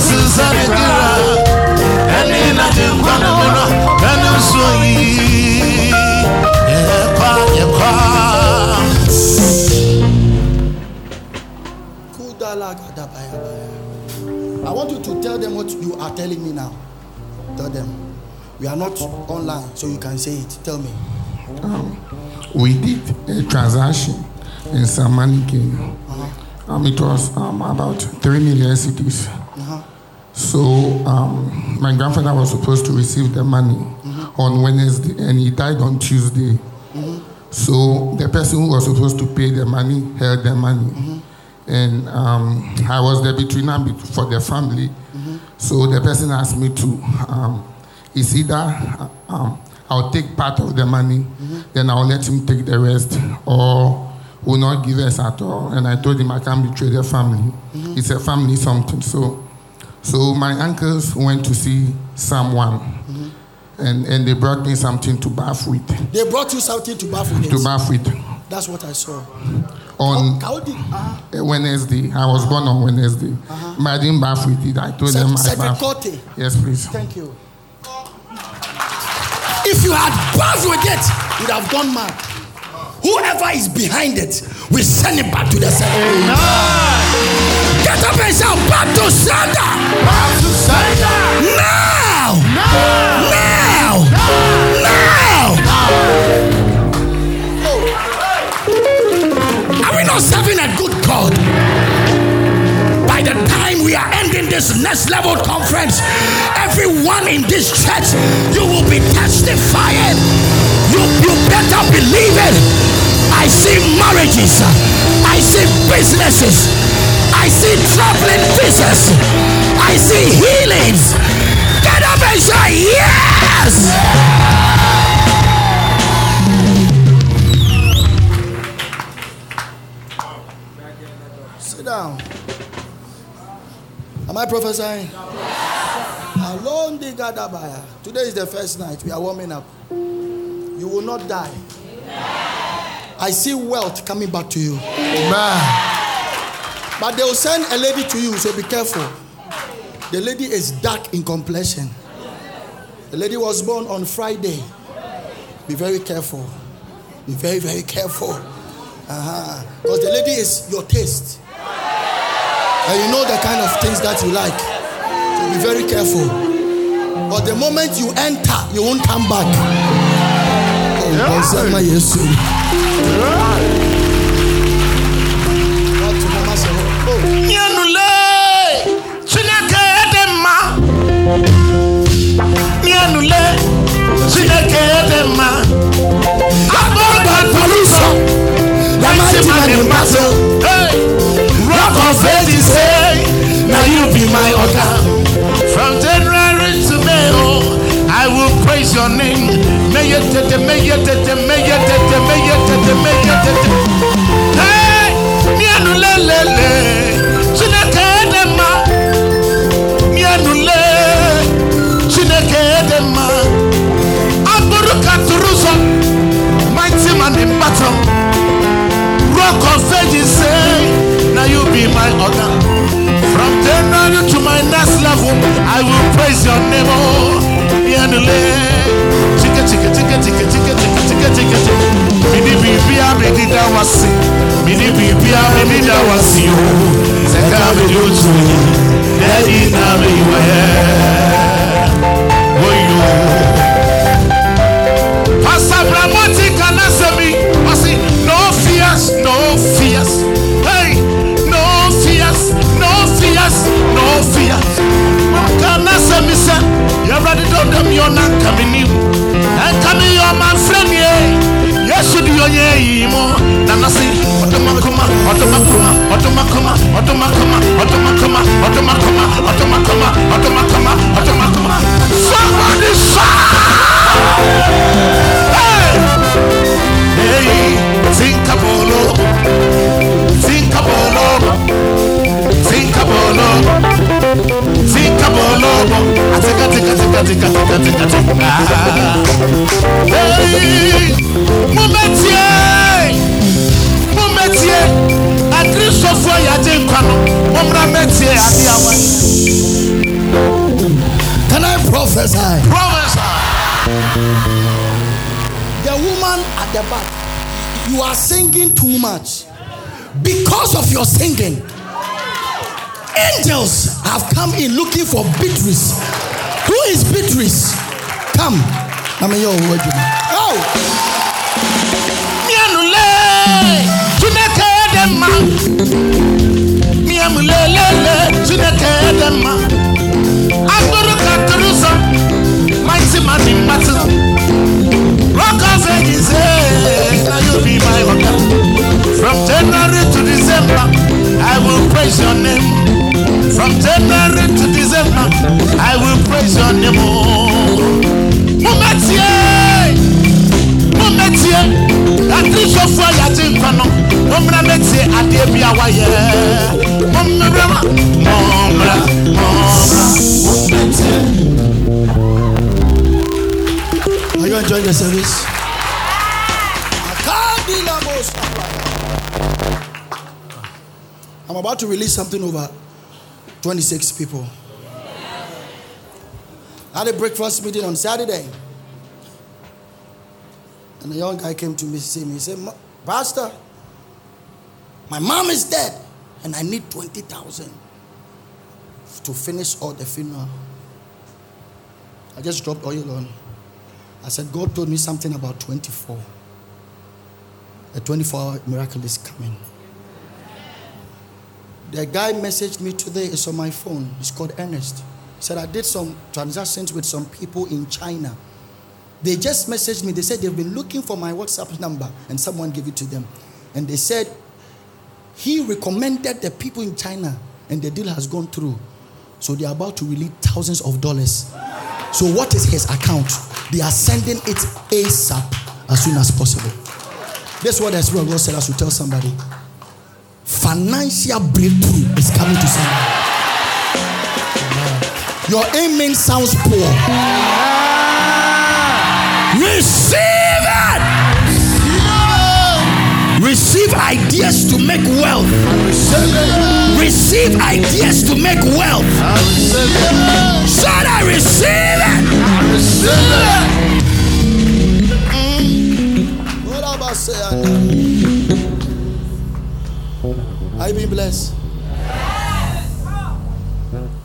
Fa Yesu nsa ne dira ɛne nagye nkwa no mmerɛ ɛne nso yi yɛkwa yɛkwa I want you to tell them what you are telling me now. Tell them. We are not online, so you can say it. Tell me. we did a transaction in some money came. Um, it was um, about three million cedis. So um, my grandfather was supposed to receive the money on Wednesday, and he died on Tuesday. So the person who was supposed to pay the money held the money, and um, I was the betweener bet- for the family. So the person asked me to, um, it's either um, I'll take part of the money, then I'll let him take the rest, or will not give us at all. And I told him I can't betray the family. It's a family something. So, so my uncles went to see someone, and, and they brought me something to bath with. They brought you something to bath with. To bath with That's what I saw. on How did uh, uh, Wednesday. I was born on Wednesday, but I didn't bath with it. I told them I Set- bath. Sedekote. Yes, please. Thank you. If you had bathed with it, you'd have gone mad. Whoever is behind it, we send it back to the center. Get up and shout, back to sender. Now! Now! Now! Oh. Are we not serving a good God? By the time we are ending this next level conference, everyone in this church, you will be testifying. You, you better believe it. I see marriages, I see businesses, I see traveling visas, I see healings. Get up and say, Yes! Sit down. Am I prophesying? Alone the Gadabaya. Today is the first night. We are warming up. You will not die. I see wealth coming back to you. But they will send a lady to you, so be careful. The lady is dark in complexion. The lady was born on Friday. Be very careful. Be very, very careful. Uh-huh. Because the lady is your taste. And you know the kind of things that you like. So be very careful. But the moment you enter, you won't come back. Oh, Bonsema chineke dị mma akpọbatọrụsọ ya machimadị mmadụ rock of ages say na you be my oga from january to may oh, i will praise your name. Meyetete meyetete meyetete meyetete meyetete be my organ. From January to my next level, I will praise your name. Oh, Yanule. Chika chika chika chika chika chika chika chika chika. Mini bibia mini da wasi. Mini bibia mini da wasi. Seka me lutu. Daddy na me wae. Oh yo. Pastor Bramoti kanasemi. And coming your man friend ye. Yes, you do your ye mo. Nana say, Otomakoma, Otomakoma, Otomakoma, Otomakoma, Otomakoma, Otomakoma, Otomakoma, Otomakoma, Otomakoma. Somebody shout! Hey! Hey, Zinkabolo, Zinkabolo, Zinkabolo, mẹ́tìẹ́. Can I prophesy? Prophesy. The woman at the back, you are singing too much because of your singing. Angels have come in looking for Beatrice. Who is Beatrice? Come. I'm your word. Oh, Mianule, Chineke edema. Miamulelele, Chineke edema. Agboro katurusa, mighty man in battle. Rock of ages, eh, now you be my organ. From January to December, I will praise your name. From January to December, I will praise your name. Mumetie, Mumetie, Akristofoɔ a yɛagye nkwa no, mommra mɛtie adeɛ bi a wayɛ. Mommra, mommra, mommra, mommɛtie. are you enjoying the service? I'm about to release something over 26 people. I had a breakfast meeting on Saturday. And a young guy came to me see me. He said, Pastor, my mom is dead and I need 20,000 to finish all the funeral. I just dropped oil on. I said, God told me something about 24. The 24 hour miracle is coming. The guy messaged me today, it's on my phone. He's called Ernest. He said, I did some transactions with some people in China. They just messaged me. They said they've been looking for my WhatsApp number and someone gave it to them. And they said he recommended the people in China and the deal has gone through. So they are about to release thousands of dollars. So what is his account? They are sending it ASAP as soon as possible. This is what the Spirit of God said I should tell somebody. Financial breakthrough is coming to somebody. Your amen sounds poor. Receive it. Receive ideas to make wealth. Receive ideas to make wealth. Should I receive it? What about saying? You being blessed?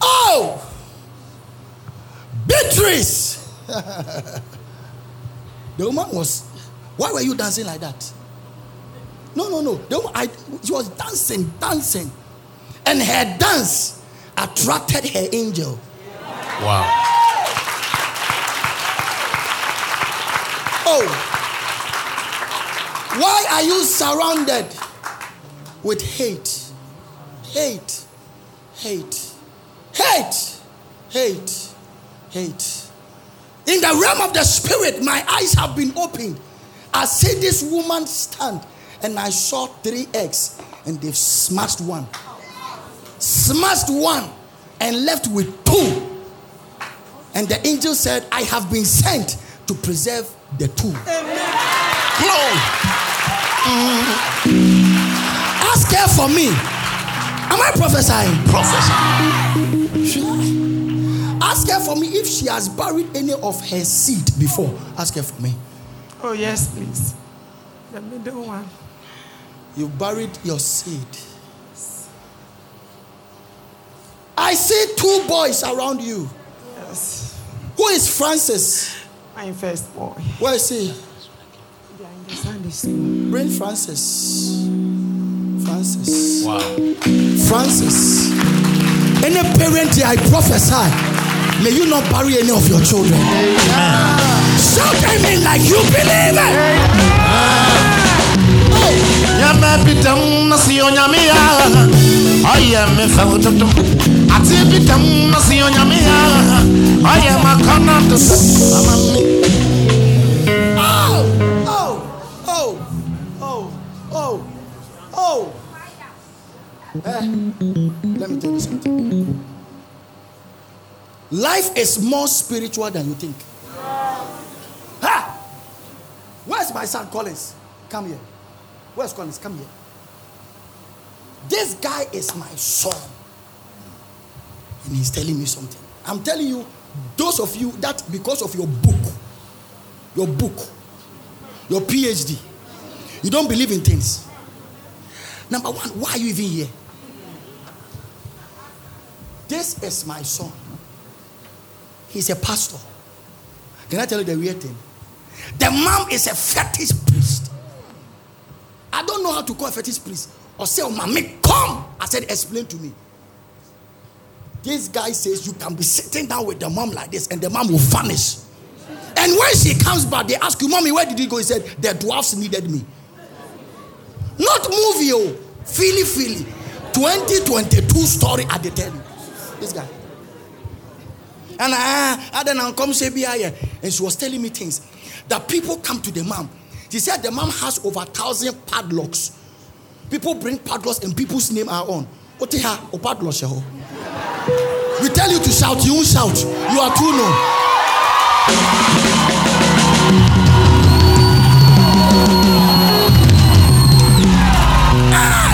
Oh, Beatrice. <laughs> the woman was. Why were you dancing like that? No, no, no. The woman, I, she was dancing, dancing, and her dance attracted her angel. Wow. Oh, why are you surrounded with hate? Hate, hate, hate, hate, hate. In the realm of the spirit, my eyes have been opened. I see this woman stand, and I saw three eggs, and they've smashed one. Smashed one, and left with two. And the angel said, I have been sent to preserve the two. Amen. Mm. Ask her for me. Am I prophesying? Prophesy. Ask her for me if she has buried any of her seed before. Ask her for me. Oh, yes, please. The middle one. You buried your seed. I see two boys around you. Yes. Who is Francis? My first boy. Where is he? They the Sunday school. Bring Francis. Francis. Wow. Francis. Any parent here, I prophesy, may you not bury any of your children. Amen. Shout amen like you believe it. Nyame bitam na si onyame ya. Oye me fa utoto. Ati bitam na si onyame ya. Oye makana to. Amami. Eh, let me tell you something. Life is more spiritual than you think. Ha! Where's my son Collins? Come here. Where's Collins? Come here. This guy is my son. And he's telling me something. I'm telling you, those of you that because of your book, your book, your PhD, you don't believe in things. Number one, why are you even here? This is my son. He's a pastor. Can I tell you the weird thing? The mom is a fetish priest. I don't know how to call a fetish priest. Or say, oh, mommy, come. I said, explain to me. This guy says you can be sitting down with the mom like this and the mom will vanish. And when she comes back, they ask you, Mommy, where did you go? He said, The dwarfs needed me. Not movie, oh, Philly, Philly. 2022 story at the tell you. This guy. And I, I then come say, eh? and she was telling me things that people come to the mom. She said the mom has over a thousand padlocks. People bring padlocks and people's name are on. Hell? Oh, padlocks. We tell you to shout, you won't shout. You are too known. I'm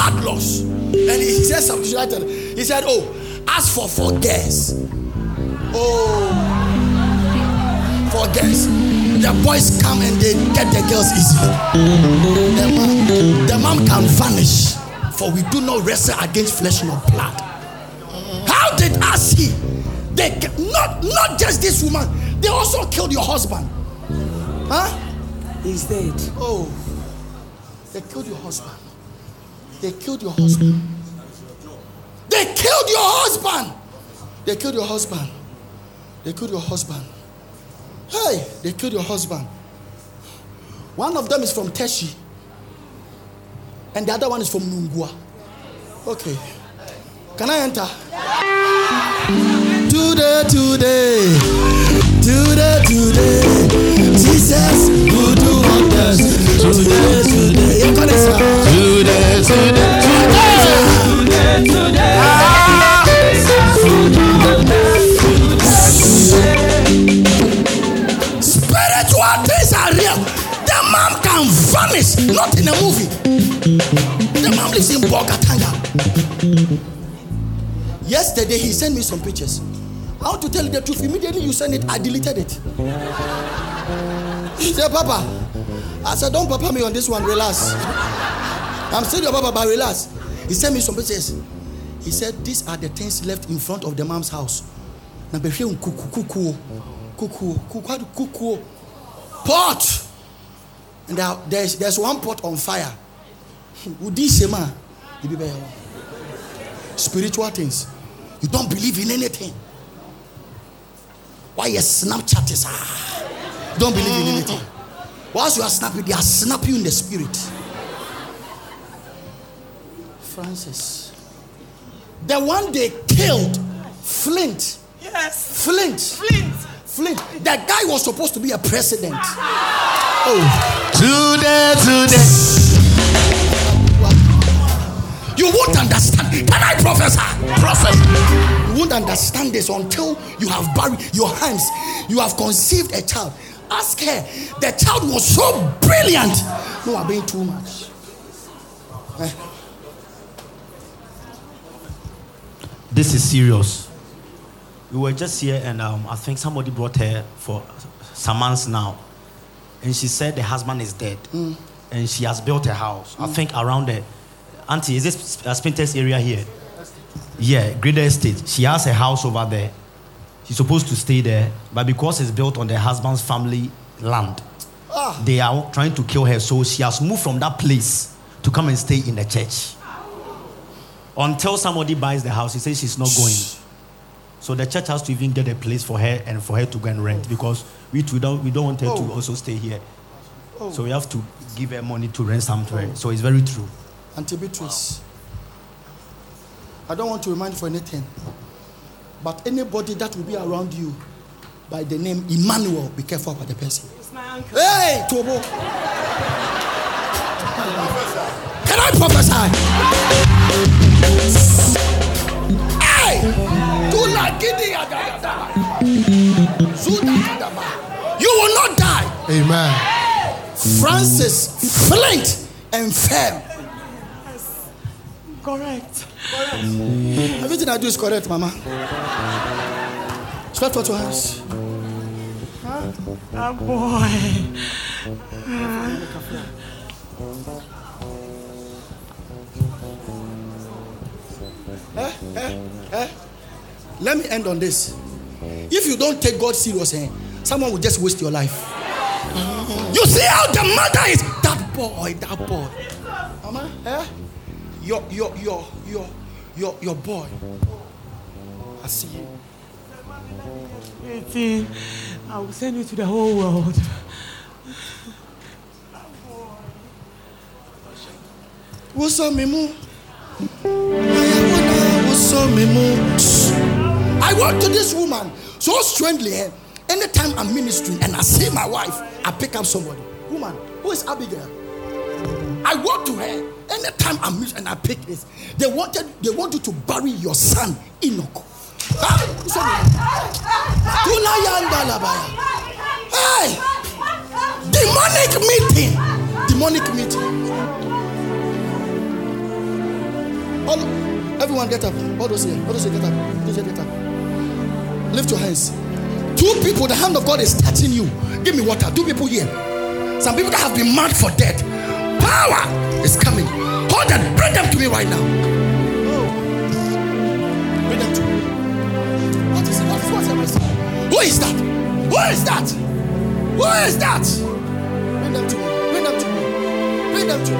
Said padlocks. And he said something. Should I tell her? He said, Oh, ask for for girls. Oh, for girls. The boys come and they get the girls easy. The mom, the mom can vanish. For we do not wrestle against flesh nor blood. How did I see? They not not just this woman. They also killed your husband. Huh? He's dead. Oh, they killed your husband. They killed your husband. Mm-hmm. They killed your husband. They killed your husband. They killed your husband. Hey, they killed your husband. One of them is from Teshi, and the other one is from Nungua. Okay. Can I enter? Today, today, today, today, Jesus will do wonders. Today, today, sir. Today, today, today. Spiritual things are real. The mom can vanish, not in a movie. The mom lives in Bolgatanga. Yesterday, he sent me some pictures. I want to tell you the truth. Immediately you send it, I deleted it. He said, Papa. I said, Don't papa me on this one, relax. I'm still your papa, but relax. He sent me some pictures. He said, These are the things left in front of the mom's house. Number three, kuku, kuku, kuku, kuku, kuku, pot. And there, there's, there's one pot on fire. Udi sema, ibi bɛyɛ hɔ. Spiritual things. You don't believe in anything. Why you Snapchat is ah? Don't believe in anything. Whilst you are snapping, they are snapping you in the spirit. Francis. The one they killed, Flint. Yes. Flint. Flint. Flint. That guy was supposed to be a president. Oh. Today, today. You won't understand. Can I prophesy? Prophet. You won't understand this until you have buried your hands. You have conceived a child. Ask her. The child was so brilliant. No, I'm being too much. Eh, This is serious. We were just here, and um, I think somebody brought her for some months now, and she said the husband is dead, and she has built a house. I think around the auntie is this uh, Spintex area here? Yeah, Greda Estate. She has a house over there. She's supposed to stay there, but because it's built on the husband's family land, Ah. they are trying to kill her. So she has moved from that place to come and stay in the church. Until somebody buys the house, he says she's not going. So the church has to even get a place for her and for her to go and rent because we too don't we don't want her to Oh. also stay here. So we have to give her money to rent somewhere. So it's very true. Auntie Beatrice. I don't want to remind you for anything. But anybody that will be around you by the name Emmanuel, be careful about the person. It's my uncle. Hey, Tobo. Can I prophesy? Hey! Tula gidi. Zuda adaba. You will not die. Amen. Francis Flint and firm. Correct. Everything I do is correct, Mama. Stretch out your hands. Oh boy. Eh, eh, eh. Let me end on this. If you don't take God serious, eh, someone will just waste your life. You see how the mother is that boy, that boy. Mama, eh? Your your your your your your boy. I see you. 18. I will send you to the whole world. Mimu. Woso mimu. I walk to this woman so strangely. eh, Anytime I'm ministering and I see my wife, I pick up somebody. Woman, who is Abigail? I walk to her. Anytime I'm ministering and I pick this, they wanted, they want you to bury your son Enoch. Ah. Hey, demonic meeting, demonic meeting. All, everyone get up. All those here. All those here get up. Those here get up. Lift your hands. Two people, the hand of God is touching you. Give me water. Two people here. Some people that have been marked for death. Power is coming. Hold them. Bring them to me right now. Bring them to me. What is it? What is, what am I saying? Who is that? Who is that? Who is that? Bring them to me. Bring them to me. Bring them to me.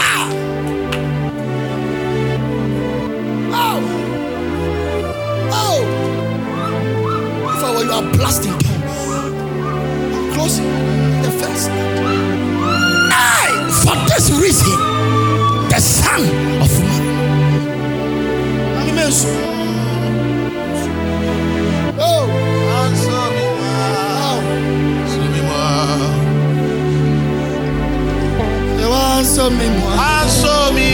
Ah! Oh! Oh! If I were you, are blasting tongues. Close the first. I, for this reason, the Son of Man. Immense. Oh! Oh! You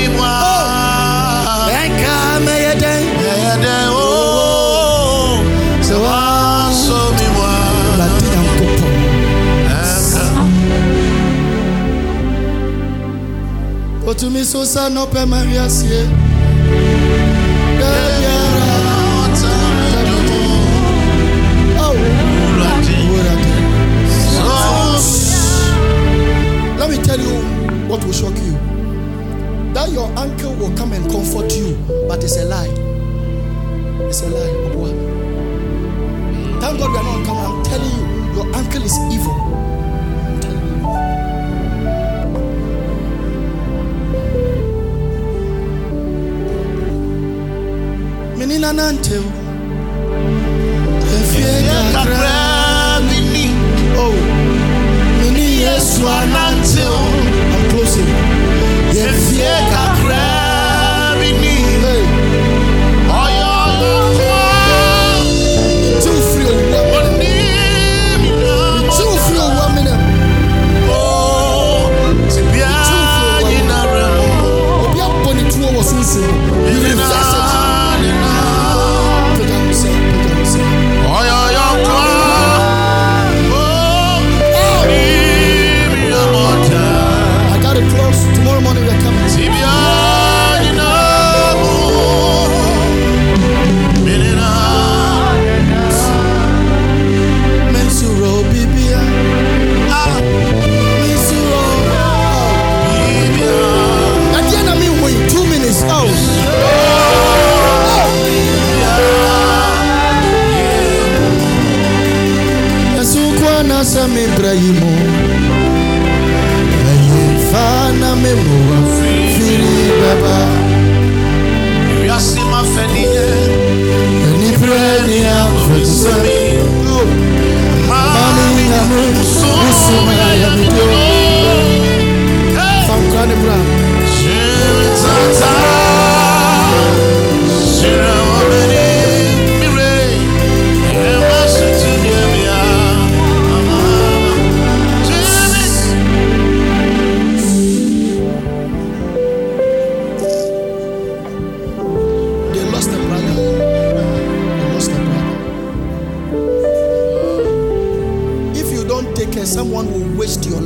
Otumi so sa nɔpɛ ma wiasie. Da biara. Oh, Let me tell you what will shock you. That your uncle will come and comfort you, but it's a lie. It's a lie. Thank God we are not camera. I'm telling you, your uncle is evil. Menina nante o. Efie kakra. Oh. Mini Yesu anante o. I'm closing. Efie kakra. ayimo aye fana memoa fili baba wiase ma fɛniɛ aniberɛ ne afɛte sɛ mame nyame wosoma yamedo fankra ne bra Shira first your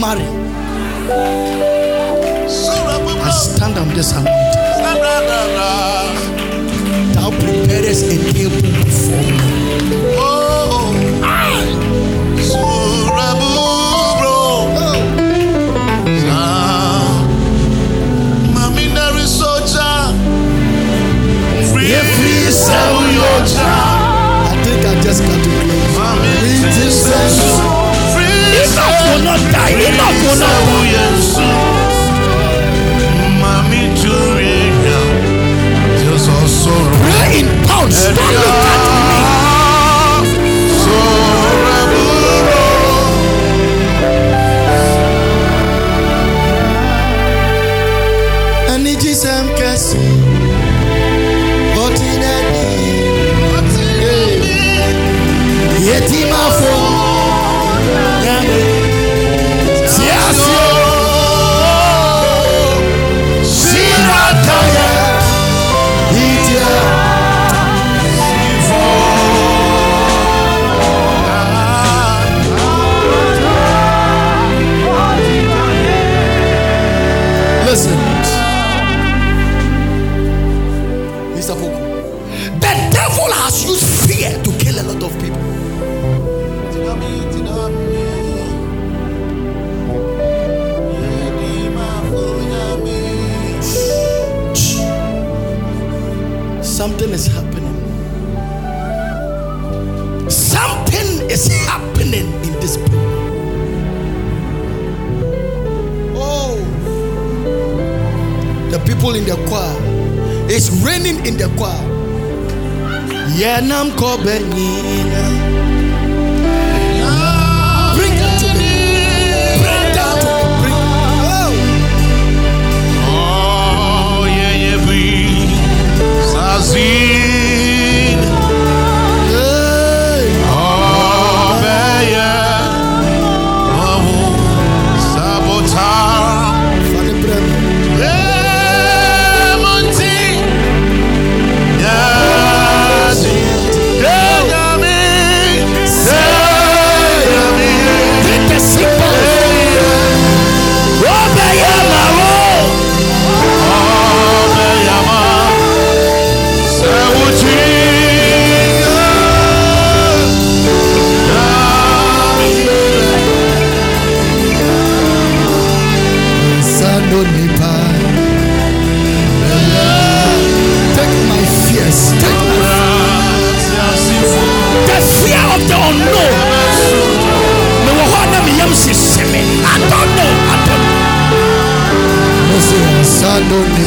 marry. I stand on this anointing thou preparest a table before me. Oh, I. I think I just got to close will not die. something is happening. Something is happening in this place. Oh, the people in the choir. It's raining in the choir. Yeah, nam ko benina. Brasil. donde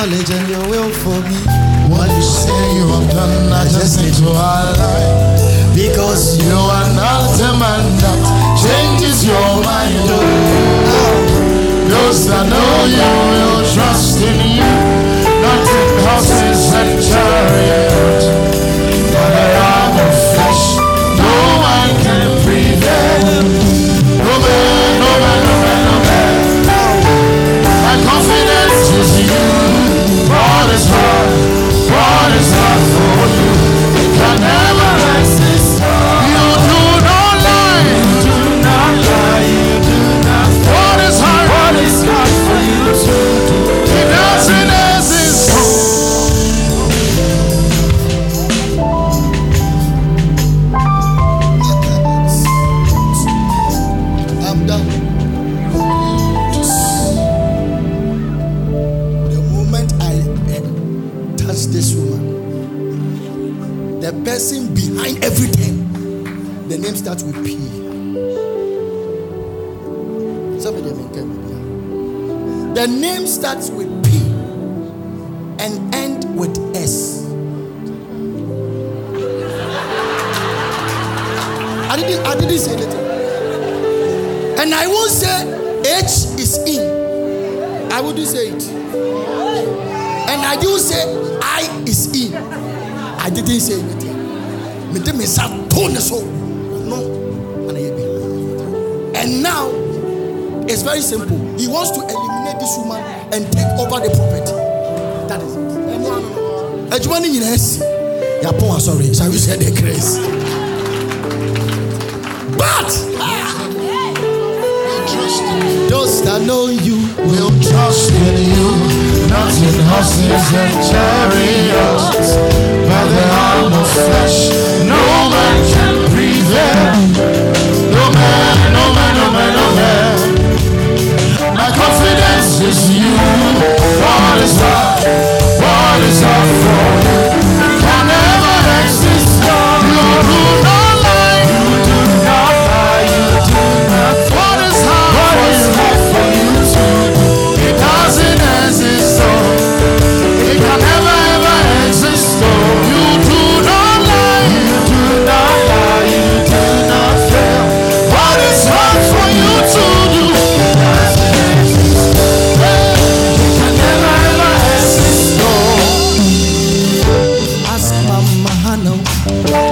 knowledge and your will for me. What you say you have done, I just need to align Because you are not a man that changes your mind. Those that know you. are sorry. Shall we share the grace? But those that know you will trust in you. Nothing else is a charity. não.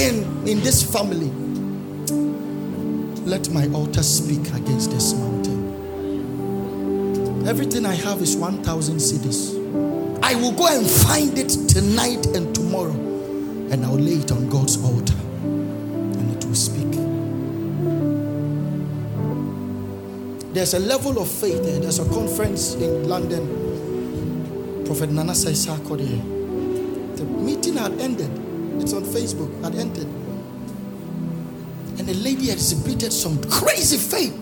Mountain in this family. Let my altar speak against this mountain. Everything I have is 1,000 cedis. I will go and find it tonight and tomorrow, and I'll lay it on God's altar, and it will speak. There's a level of faith there. There's a conference in London. Prophet Nana Saisako there. The meeting had ended. It's on Facebook. Had entered. And the lady exhibited some crazy faith.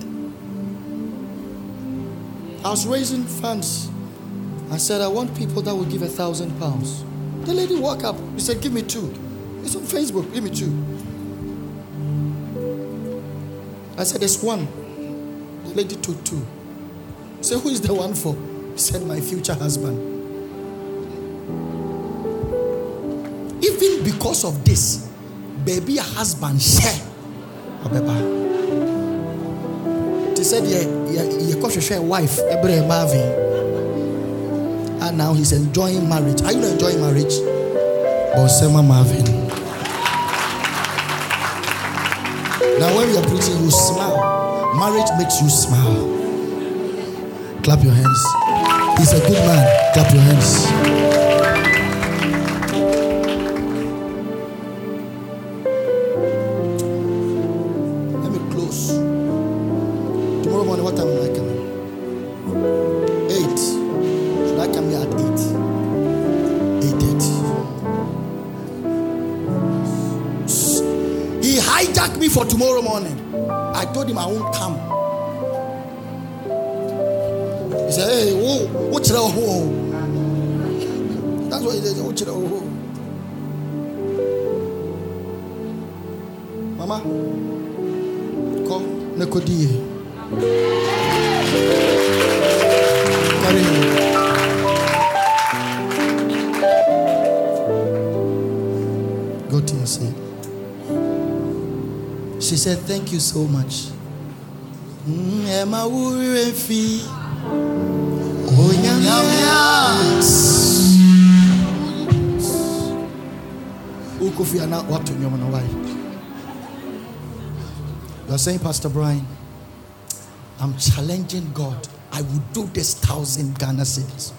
I was raising funds. I said, I want people that will give a thousand pounds. The lady walked up. He said, Give me two. It's on Facebook. Give me two. I said, There's one. The lady took two. Said, Who is the one for? Said, My future husband. Because of this, baby husband share. Abeba. They said, Yeah, yeah, wife, Ebre Marvin. And now he's enjoying marriage. Are you not enjoying marriage? Bonsema Marvin. Now, when you're preaching, you smile. Marriage makes you smile. Clap your hands. He's a good man. Clap your hands. Nikodie. Carry him. Go to your seat. She said, Thank you so much. Emma watu wai you why? You are saying, Pastor Brian, I'm challenging God. I will do this thousand Ghana cedis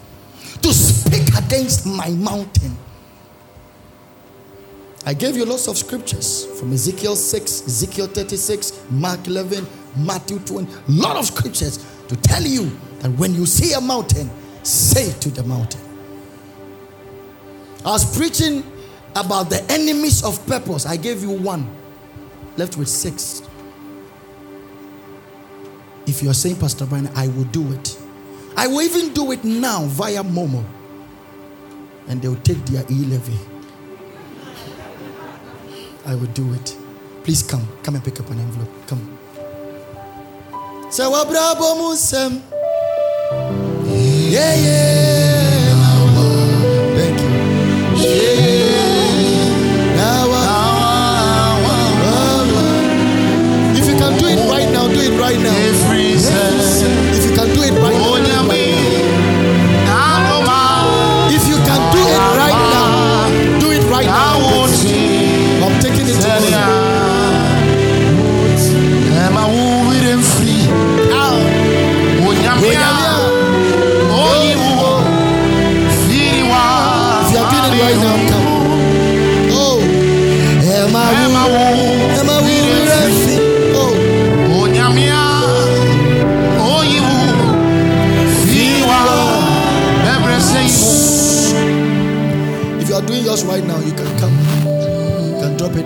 to speak against my mountain. I gave you lots of scriptures from Ezekiel 6, Ezekiel 36, Mark 11, Matthew 20, a lot of scriptures to tell you that when you see a mountain, say to the mountain. I was preaching about the enemies of purpose. I gave you one, left with six. If you are saying, Pastor Brian, I will do it. I will even do it now via Momo. And they'll take their e levy. I will do it. Please come. Come and pick up an envelope. Come. Yeah, yeah. Thank you. If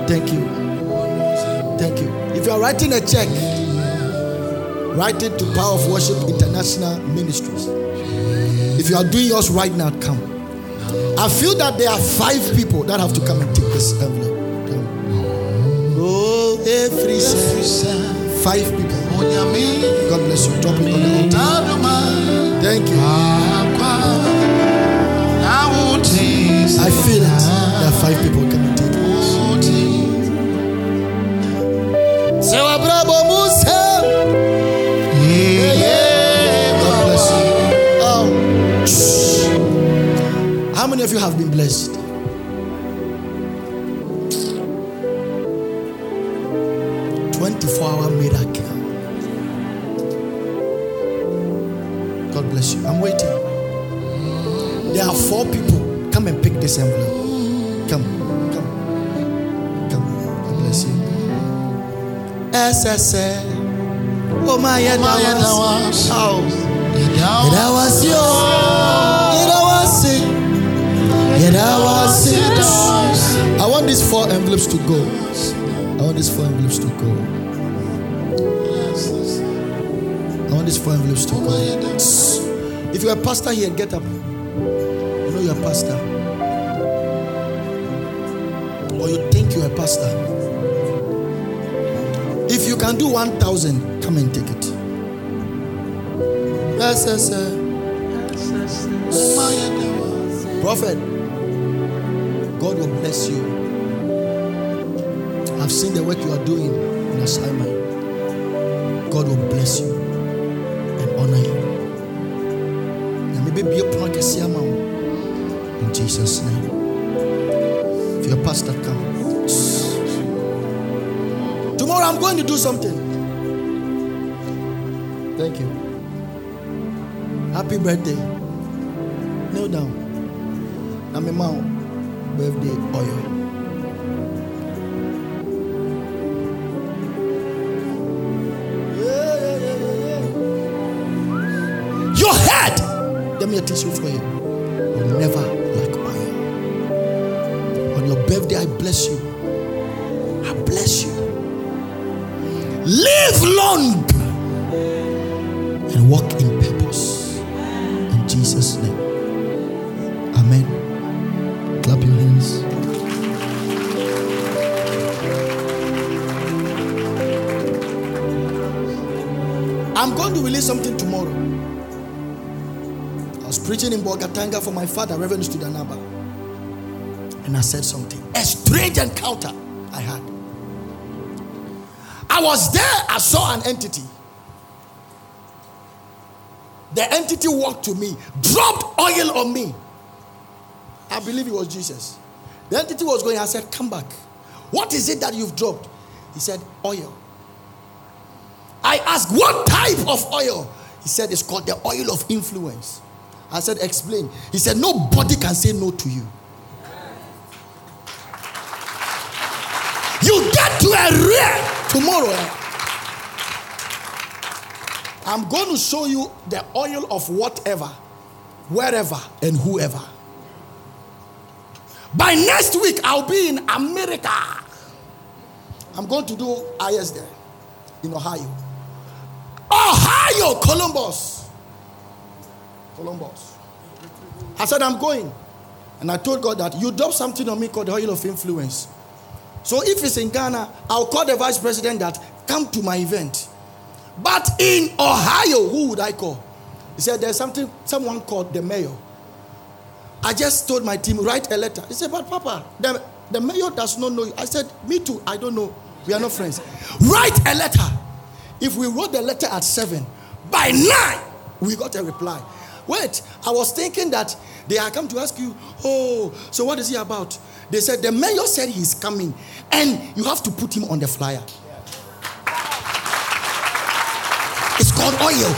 Thank you. Thank you. If you are writing a check, write it to Power of Worship International Ministries. If you are doing yours right now, come. I feel that there are five people that have to come and take this envelope. Oh, every five people. God bless you. Drop it on the altar. Thank you. I feel it. There are five people coming Um, how many of you have been blessed? Twenty-four hour miracle. God bless you. I'm waiting. There are four people. Come and pick this envelope. Was it. Yeah, that was it. I want these four envelopes to go. I want these four envelopes to go. I want these four envelopes to go. If you're a pastor here, get up. You know you're a pastor. Or you think you're a pastor. Can do 1,000, come and take it. Prophet, God will bless you. I've seen the work you are doing in assignment. God will bless you and honor you. And maybe be a prophet in Jesus' name. If your pastor come. I'm going to do something. Thank you. Happy birthday. Kneel down. I'm a man. Birthday oil. Your head. Let me a tissue for you. Walk in purpose. In Jesus' name. Amen. Clap your hands. I'm going to release something tomorrow. I was preaching in Bolgatanga for my father, Reverend Studanaba. And I said something. A strange encounter I had. I was there, I saw an entity. The entity walked to me, dropped oil on me. I believe it was Jesus. The entity was going. I said, Come back. What is it that you've dropped? He said, Oil. I asked, What type of oil? He said, It's called the oil of influence. I said, Explain. He said, Nobody can say no to you. You get to a rare tomorrow. Eh? I'm going to show you the oil of whatever, wherever, and whoever. By next week, I'll be in America. I'm going to do IS there in Ohio. Ohio, Columbus. Columbus. I said, I'm going. And I told God that you drop something on me called the oil of influence. So if it's in Ghana, I'll call the vice president that come to my event. But in Ohio, who would I call? He said, There's something, someone called the mayor. I just told my team, write a letter. He said, But Papa, the, the mayor does not know you. I said, Me too, I don't know. We are not friends. Write a letter. If we wrote the letter at seven, by nine, we got a reply. Wait, I was thinking that they are come to ask you, Oh, so what is he about? They said, The mayor said he's coming, and you have to put him on the flyer. It's called oil.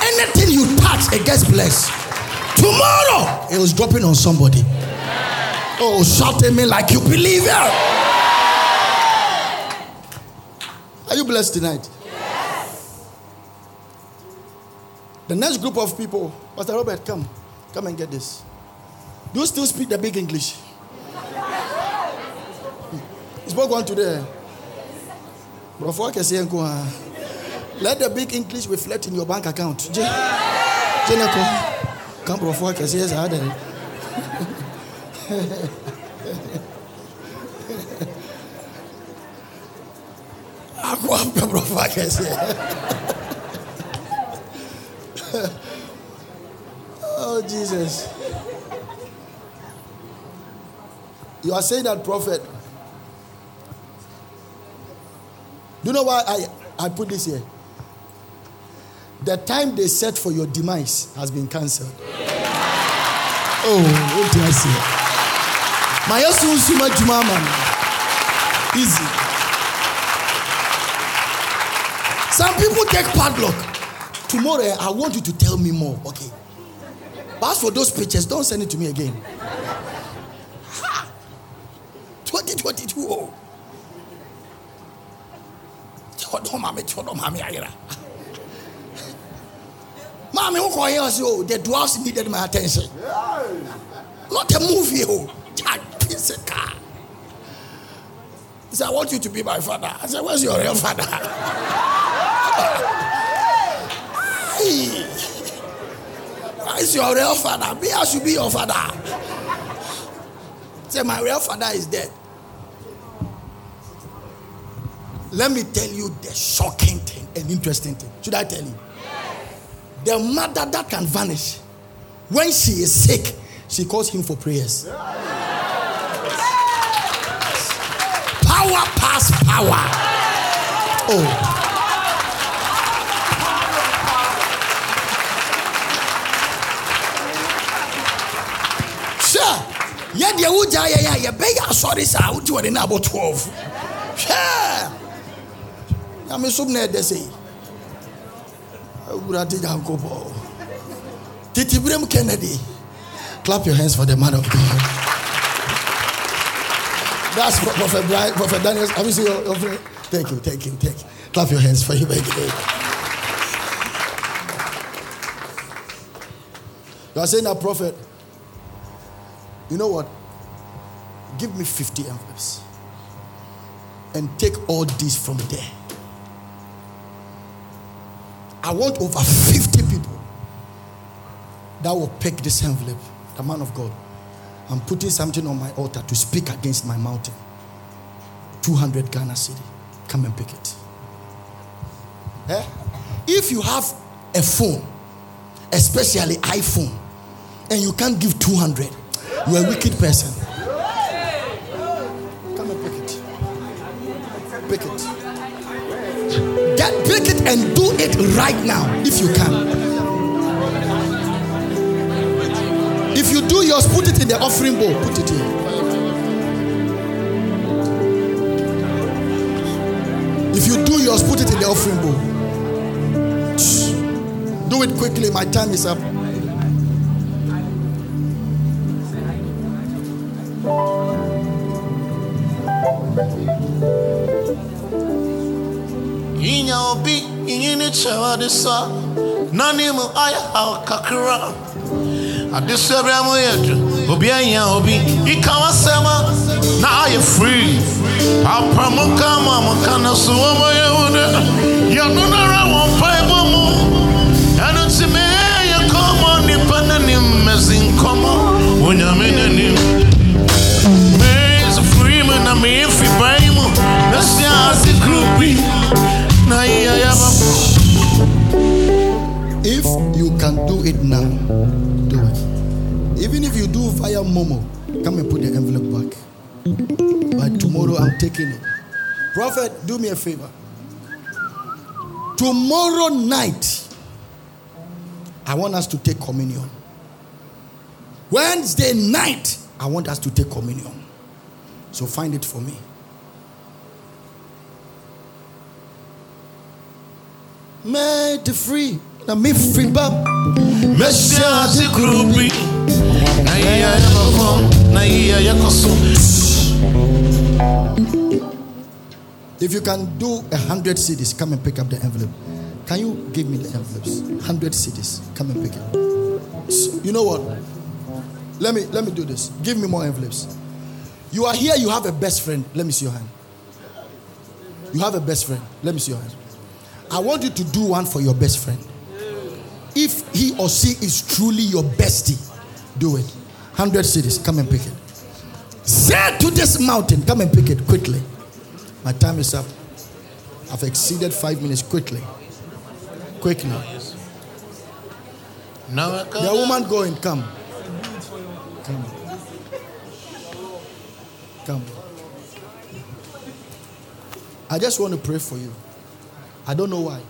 Anything you touch, it gets blessed. Tomorrow, it was dropping on somebody. Oh, shout at me like you believe it. Are you blessed tonight? The next group of people, Pastor Robert, come. Come and get this. Do you still speak the big English? You spoke one today. Uh, let the big English reflect in your bank account. Come, bro, can see harder. <laughs> Aku apa bro <laughs> Oh Jesus. You are saying that prophet You know why I, I put this here? The time they set for your demise has been cancelled. Oh, what did I say? My Suma Juma man. Easy. Some people take padlock. Tomorrow, eh, I want you to tell me more. Okay. But as for those pictures, don't send it to me again. Ha! 2022. Oh. ɔdɔ maame tí ɔdɔ maame ayera maame who kɔ here ɔsi o the dwarfs needed my attention not a movie o just piece of car he said I want you to be my father I said where's your real father where's your real father me I should be your father say my real father is dead Let me tell you the shocking thing and interesting thing. Should I tell you? Yes. The mother that can vanish when she is sick, she calls him for prayers. Yes. Power past power. Oh. Sure. yɛ deɛ wogya yɛ yɛ a yɛbɛyɛ asɔre saa woti wɔde no abɔ 12 hwɛ nyame som na ɛdɛ sei awurade nyankopɔn titiberem kennedy. Clap your hands for the man of god. That's prophet brian prophet daniel have you seen your, your friend? Thank you thank you thank you. Clap your hands for him again. You are saying that prophet you know what? Give me 50 envelopes and take all these from there I want over 50 people that will pick this envelope, the man of God. I'm putting something on my altar to speak against my mountain. 200 Ghana cedi. Come and pick it. Eh? If you have a phone, especially iPhone, and you can't give 200, you're a wicked person. Get it and do it right now if you can. If you do yours, put it in the offering bowl. Put it here. If you do yours, put it in the offering bowl. Do it quickly. My time is up. Chewa disa nani mu aya al kakra adisu abramo yedu obi anya obi. Ikawa sema na aye free. Papa mo kama mo kana so mo yehude ya no na ra won paibo mu. Anu ti me ya komo ni panani mezin komo onyame nani me is free man na na na it now, do it. Even if you do via Momo, come and put the envelope back. By tomorrow, I'm taking it. Prophet, do me a favor. Tomorrow night, I want us to take communion. Wednesday night, I want us to take communion. So find it for me. Made free. Now me free bab. Mesia si groupi na iya ya ba na iya koso If you can do a hundred cedis, come and pick up the envelope. Can you give me the envelopes? Hundred cedis, come and pick it. S- You know what? Let me let me do this. Give me more envelopes. You are here. You have a best friend. Let me see your hand. You have a best friend. Let me see your hand. I want you to do one for your best friend. If he or she is truly your bestie, do it. Hundred cedis, come and pick it. Say to this mountain, come and pick it quickly. My time is up. I've exceeded five minutes quickly. Quickly. na The woman going, come. Come. Come. I just want to pray for you. I don't know why.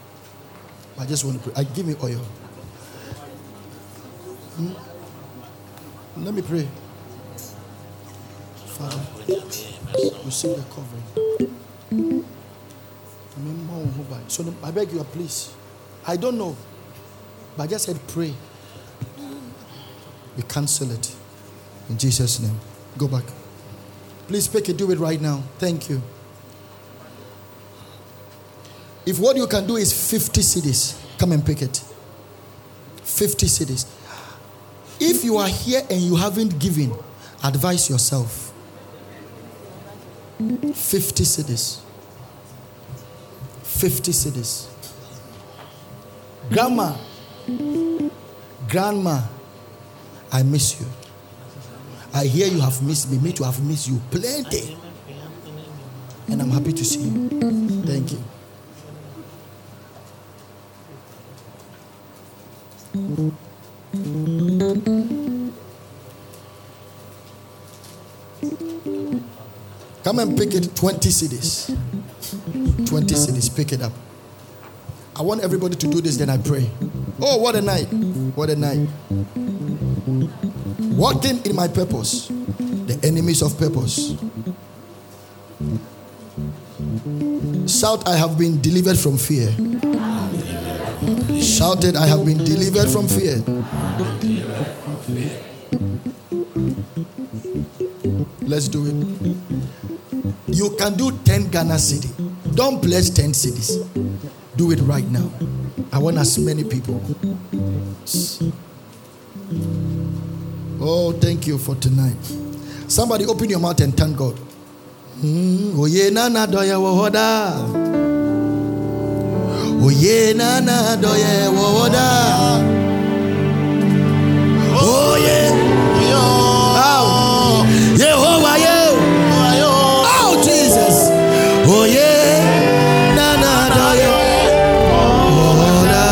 I just want to pray. I give me oil. Hmm? Let me pray. Father, receive the covering. So I beg you, please. I don't know. But I just said pray. We cancel it. In Jesus' name. Go back. Please pick it. Do it right now. Thank you. If what you can do is 50 cedis, come and pick it. 50 cedis. If you are here and you haven't given, advise yourself. 50 cedis. 50 cedis. Grandma, grandma, I miss you. I hear you have missed me. Me too have missed you plenty. And I'm happy to see you. Thank you. Come and pick it 20 cedis. 20 cedis. Pick it up. I want everybody to do this, then I pray. Oh, what a night! What a night. Walking in my purpose, the enemies of purpose. Shout, I have been delivered from fear. Shouted, I have been delivered from fear. Let's do it. You can do 10 Ghana cedi. Don't bless 10 cedis. Do it right now. I want as many people. Oh, thank you for tonight. Somebody open your mouth and thank God. Mm, oye nana doye wohoda. Oye. Oye. Oh. Yehovah, yeah. Oh, Jesus. Yeah. Nana doye. Wohoda.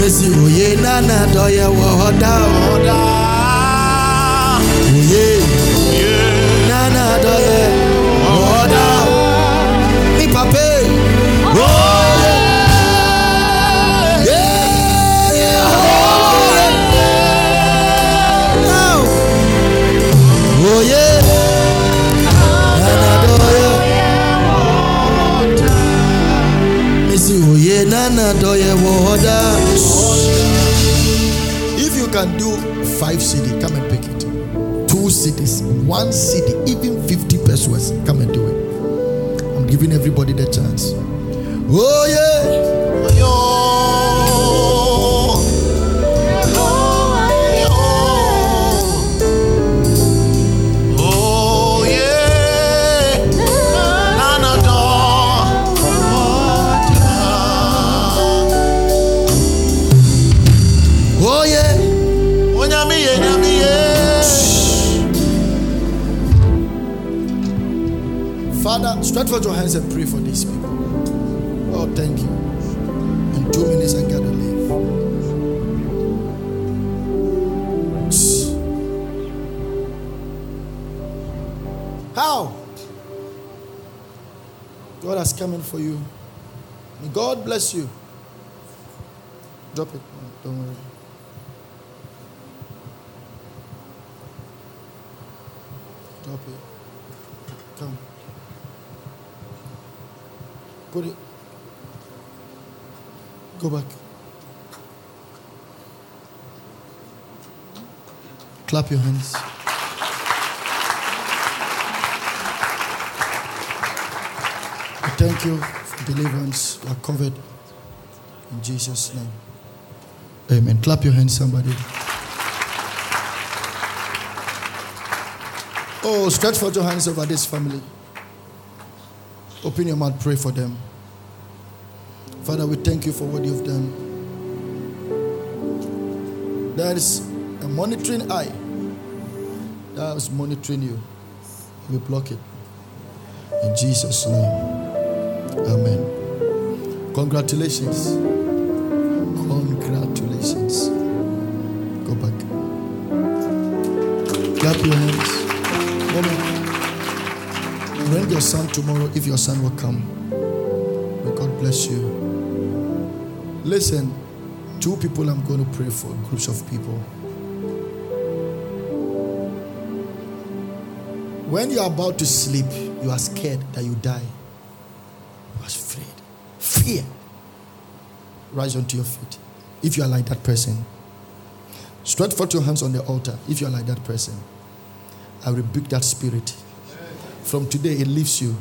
Messi, oh, yeah. Nana doye wohoda. Oh, If you can do five cedi, come and pick it. Two cedis, one cedi, even 50 pesos, come and do it. I'm giving everybody the chance. Oh, yeah. Stretch your hands and pray for these people. Oh, thank you. In two minutes, I gotta leave. How? God has come in for you. May God bless you. Drop it. Don't worry. Drop it. Come. Put it. Go back. Clap your hands. Thank you for deliverance. You are covered in Jesus' name. Amen. Clap your hands, somebody. Oh, stretch forth your hands over this family. Open your mouth, pray for them. Father, we thank you for what you've done. There is a monitoring eye that is monitoring you. We block it. In Jesus' name. Amen. Congratulations. Congratulations. Go back. Clap your hands. Bring your son tomorrow if your son will come. May God bless you. Listen, two people I'm going to pray for, groups of people. When you are about to sleep, you are scared that you die. You are afraid. Fear. Rise onto your feet. If you are like that person, stretch forth your hands on the altar. If you are like that person, I rebuke that spirit. From today, it leaves you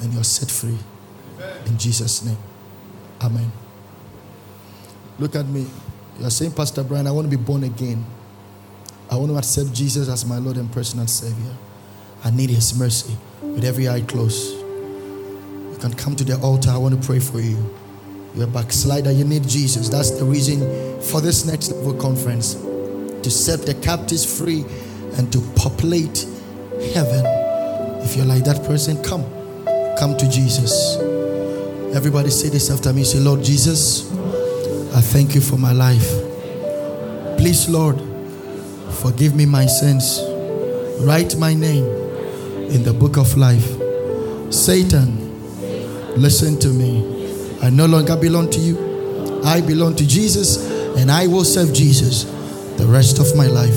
and you're set free. In Jesus' name. Amen. Look at me. You're saying, Pastor Brian, I want to be born again. I want to accept Jesus as my Lord and personal Savior. I need His mercy with every eye closed. You can come to the altar. I want to pray for you. You're a backslider. You need Jesus. That's the reason for this next level conference to set the captives free and to populate heaven. If you're like that person, come. Come to Jesus. Everybody say this after me. Say, Lord Jesus, I thank you for my life. Please, Lord, forgive me my sins. Write my name in the book of life. Satan, listen to me. I no longer belong to you. I belong to Jesus and I will serve Jesus the rest of my life.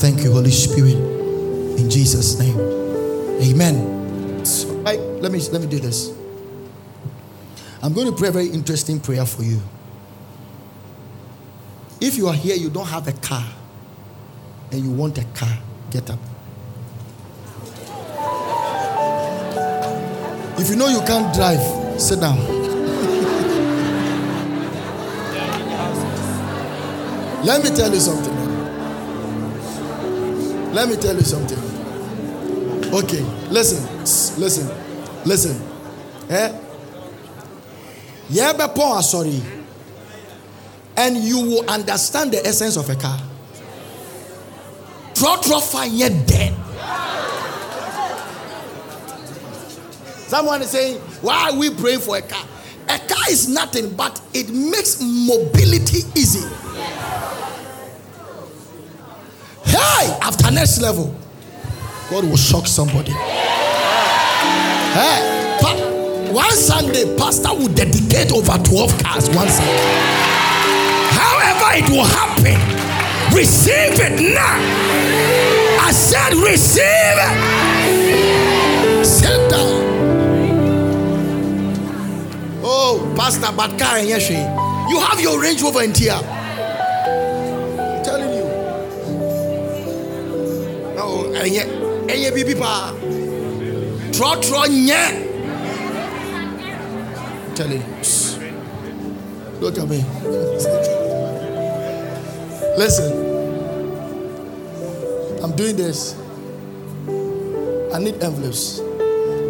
Thank you, Holy Spirit. In Jesus' name. Amen. Right, let me let me do this. I'm going to pray a very interesting prayer for you. If you are here, you don't have a car, and you want a car, get up. If you know you can't drive, sit down. <laughs> Let me tell you something. Let me tell you something. Okay, listen, listen, listen. Eh? Yeah, but Paul, sorry. And you will understand the essence of a car. Trotro fire dead. Someone is saying, Why are we praying for a car? A car is nothing, but it makes mobility easy. Hey, after next level, God will shock somebody. Hey, pa- one Sunday, Pastor will dedicate over 12 cars one Sunday. However, it will happen. Receive it now. I said, receive it. Sit down. Oh, Pastor, but and You have your Range Rover in here. I'm telling you. No, and yet, and yet, baby, pa. Tro, tro, nye. I'm telling you. Look at me. <laughs> Listen. I'm doing this. I need envelopes.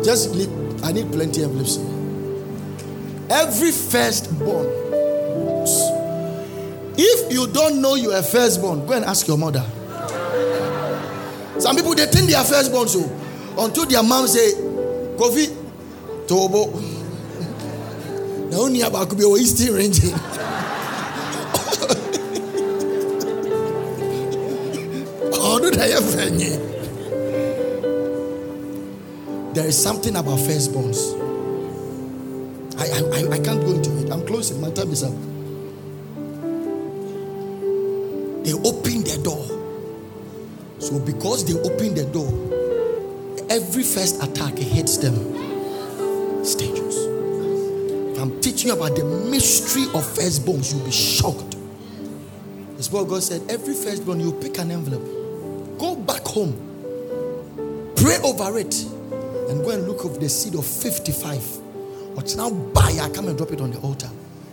Just leave, I need plenty envelopes. Every firstborn. If you don't know you are firstborn, go and ask your mother. Some people they think they are firstborn, so oh. until their mom say, Kofi, Tobo. <laughs> The only about could be oh, still ranging. <laughs> There is something about firstborns. I, I, I can't go into it. I'm closing. My time is up. They open the door. So because they open the door, every first attack hits them. Stages. I'm teaching you about the mystery of firstborns. You'll be shocked. That's what God said. Every firstborn, you pick an envelope Go back home, pray over it, and go and look of the seed of 55. But now buy, I come and drop it on the altar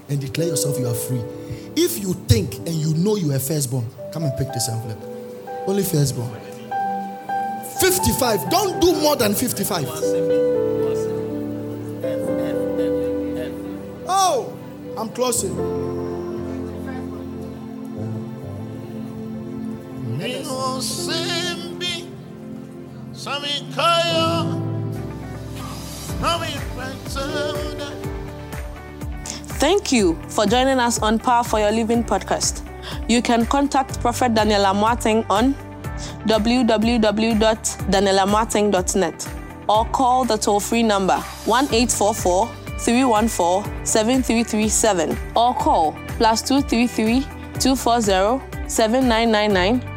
and declare yourself you are free. If you think and you know you are firstborn, come and pick this envelope. Only firstborn. 55. Don't do more than 55. Oh, I'm closing. Thank you for joining us on Power for Your Living podcast. You can contact Prophet Daniel Amoateng on www.danielamoateng.net or call the toll free number 1844 314 7337 or call plus 233 240 7999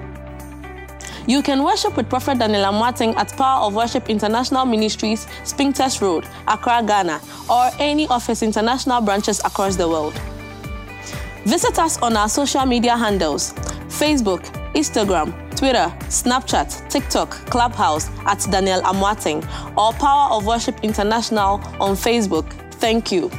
You can worship with Prophet Daniel Amoateng at Power of Worship International Ministries, Spintex Road, Accra, Ghana, or any of his international branches across the world. Visit us on our social media handles Facebook, Instagram, Twitter, Snapchat, TikTok, Clubhouse at Daniel Amoateng, or Power of Worship International on Facebook. Thank you.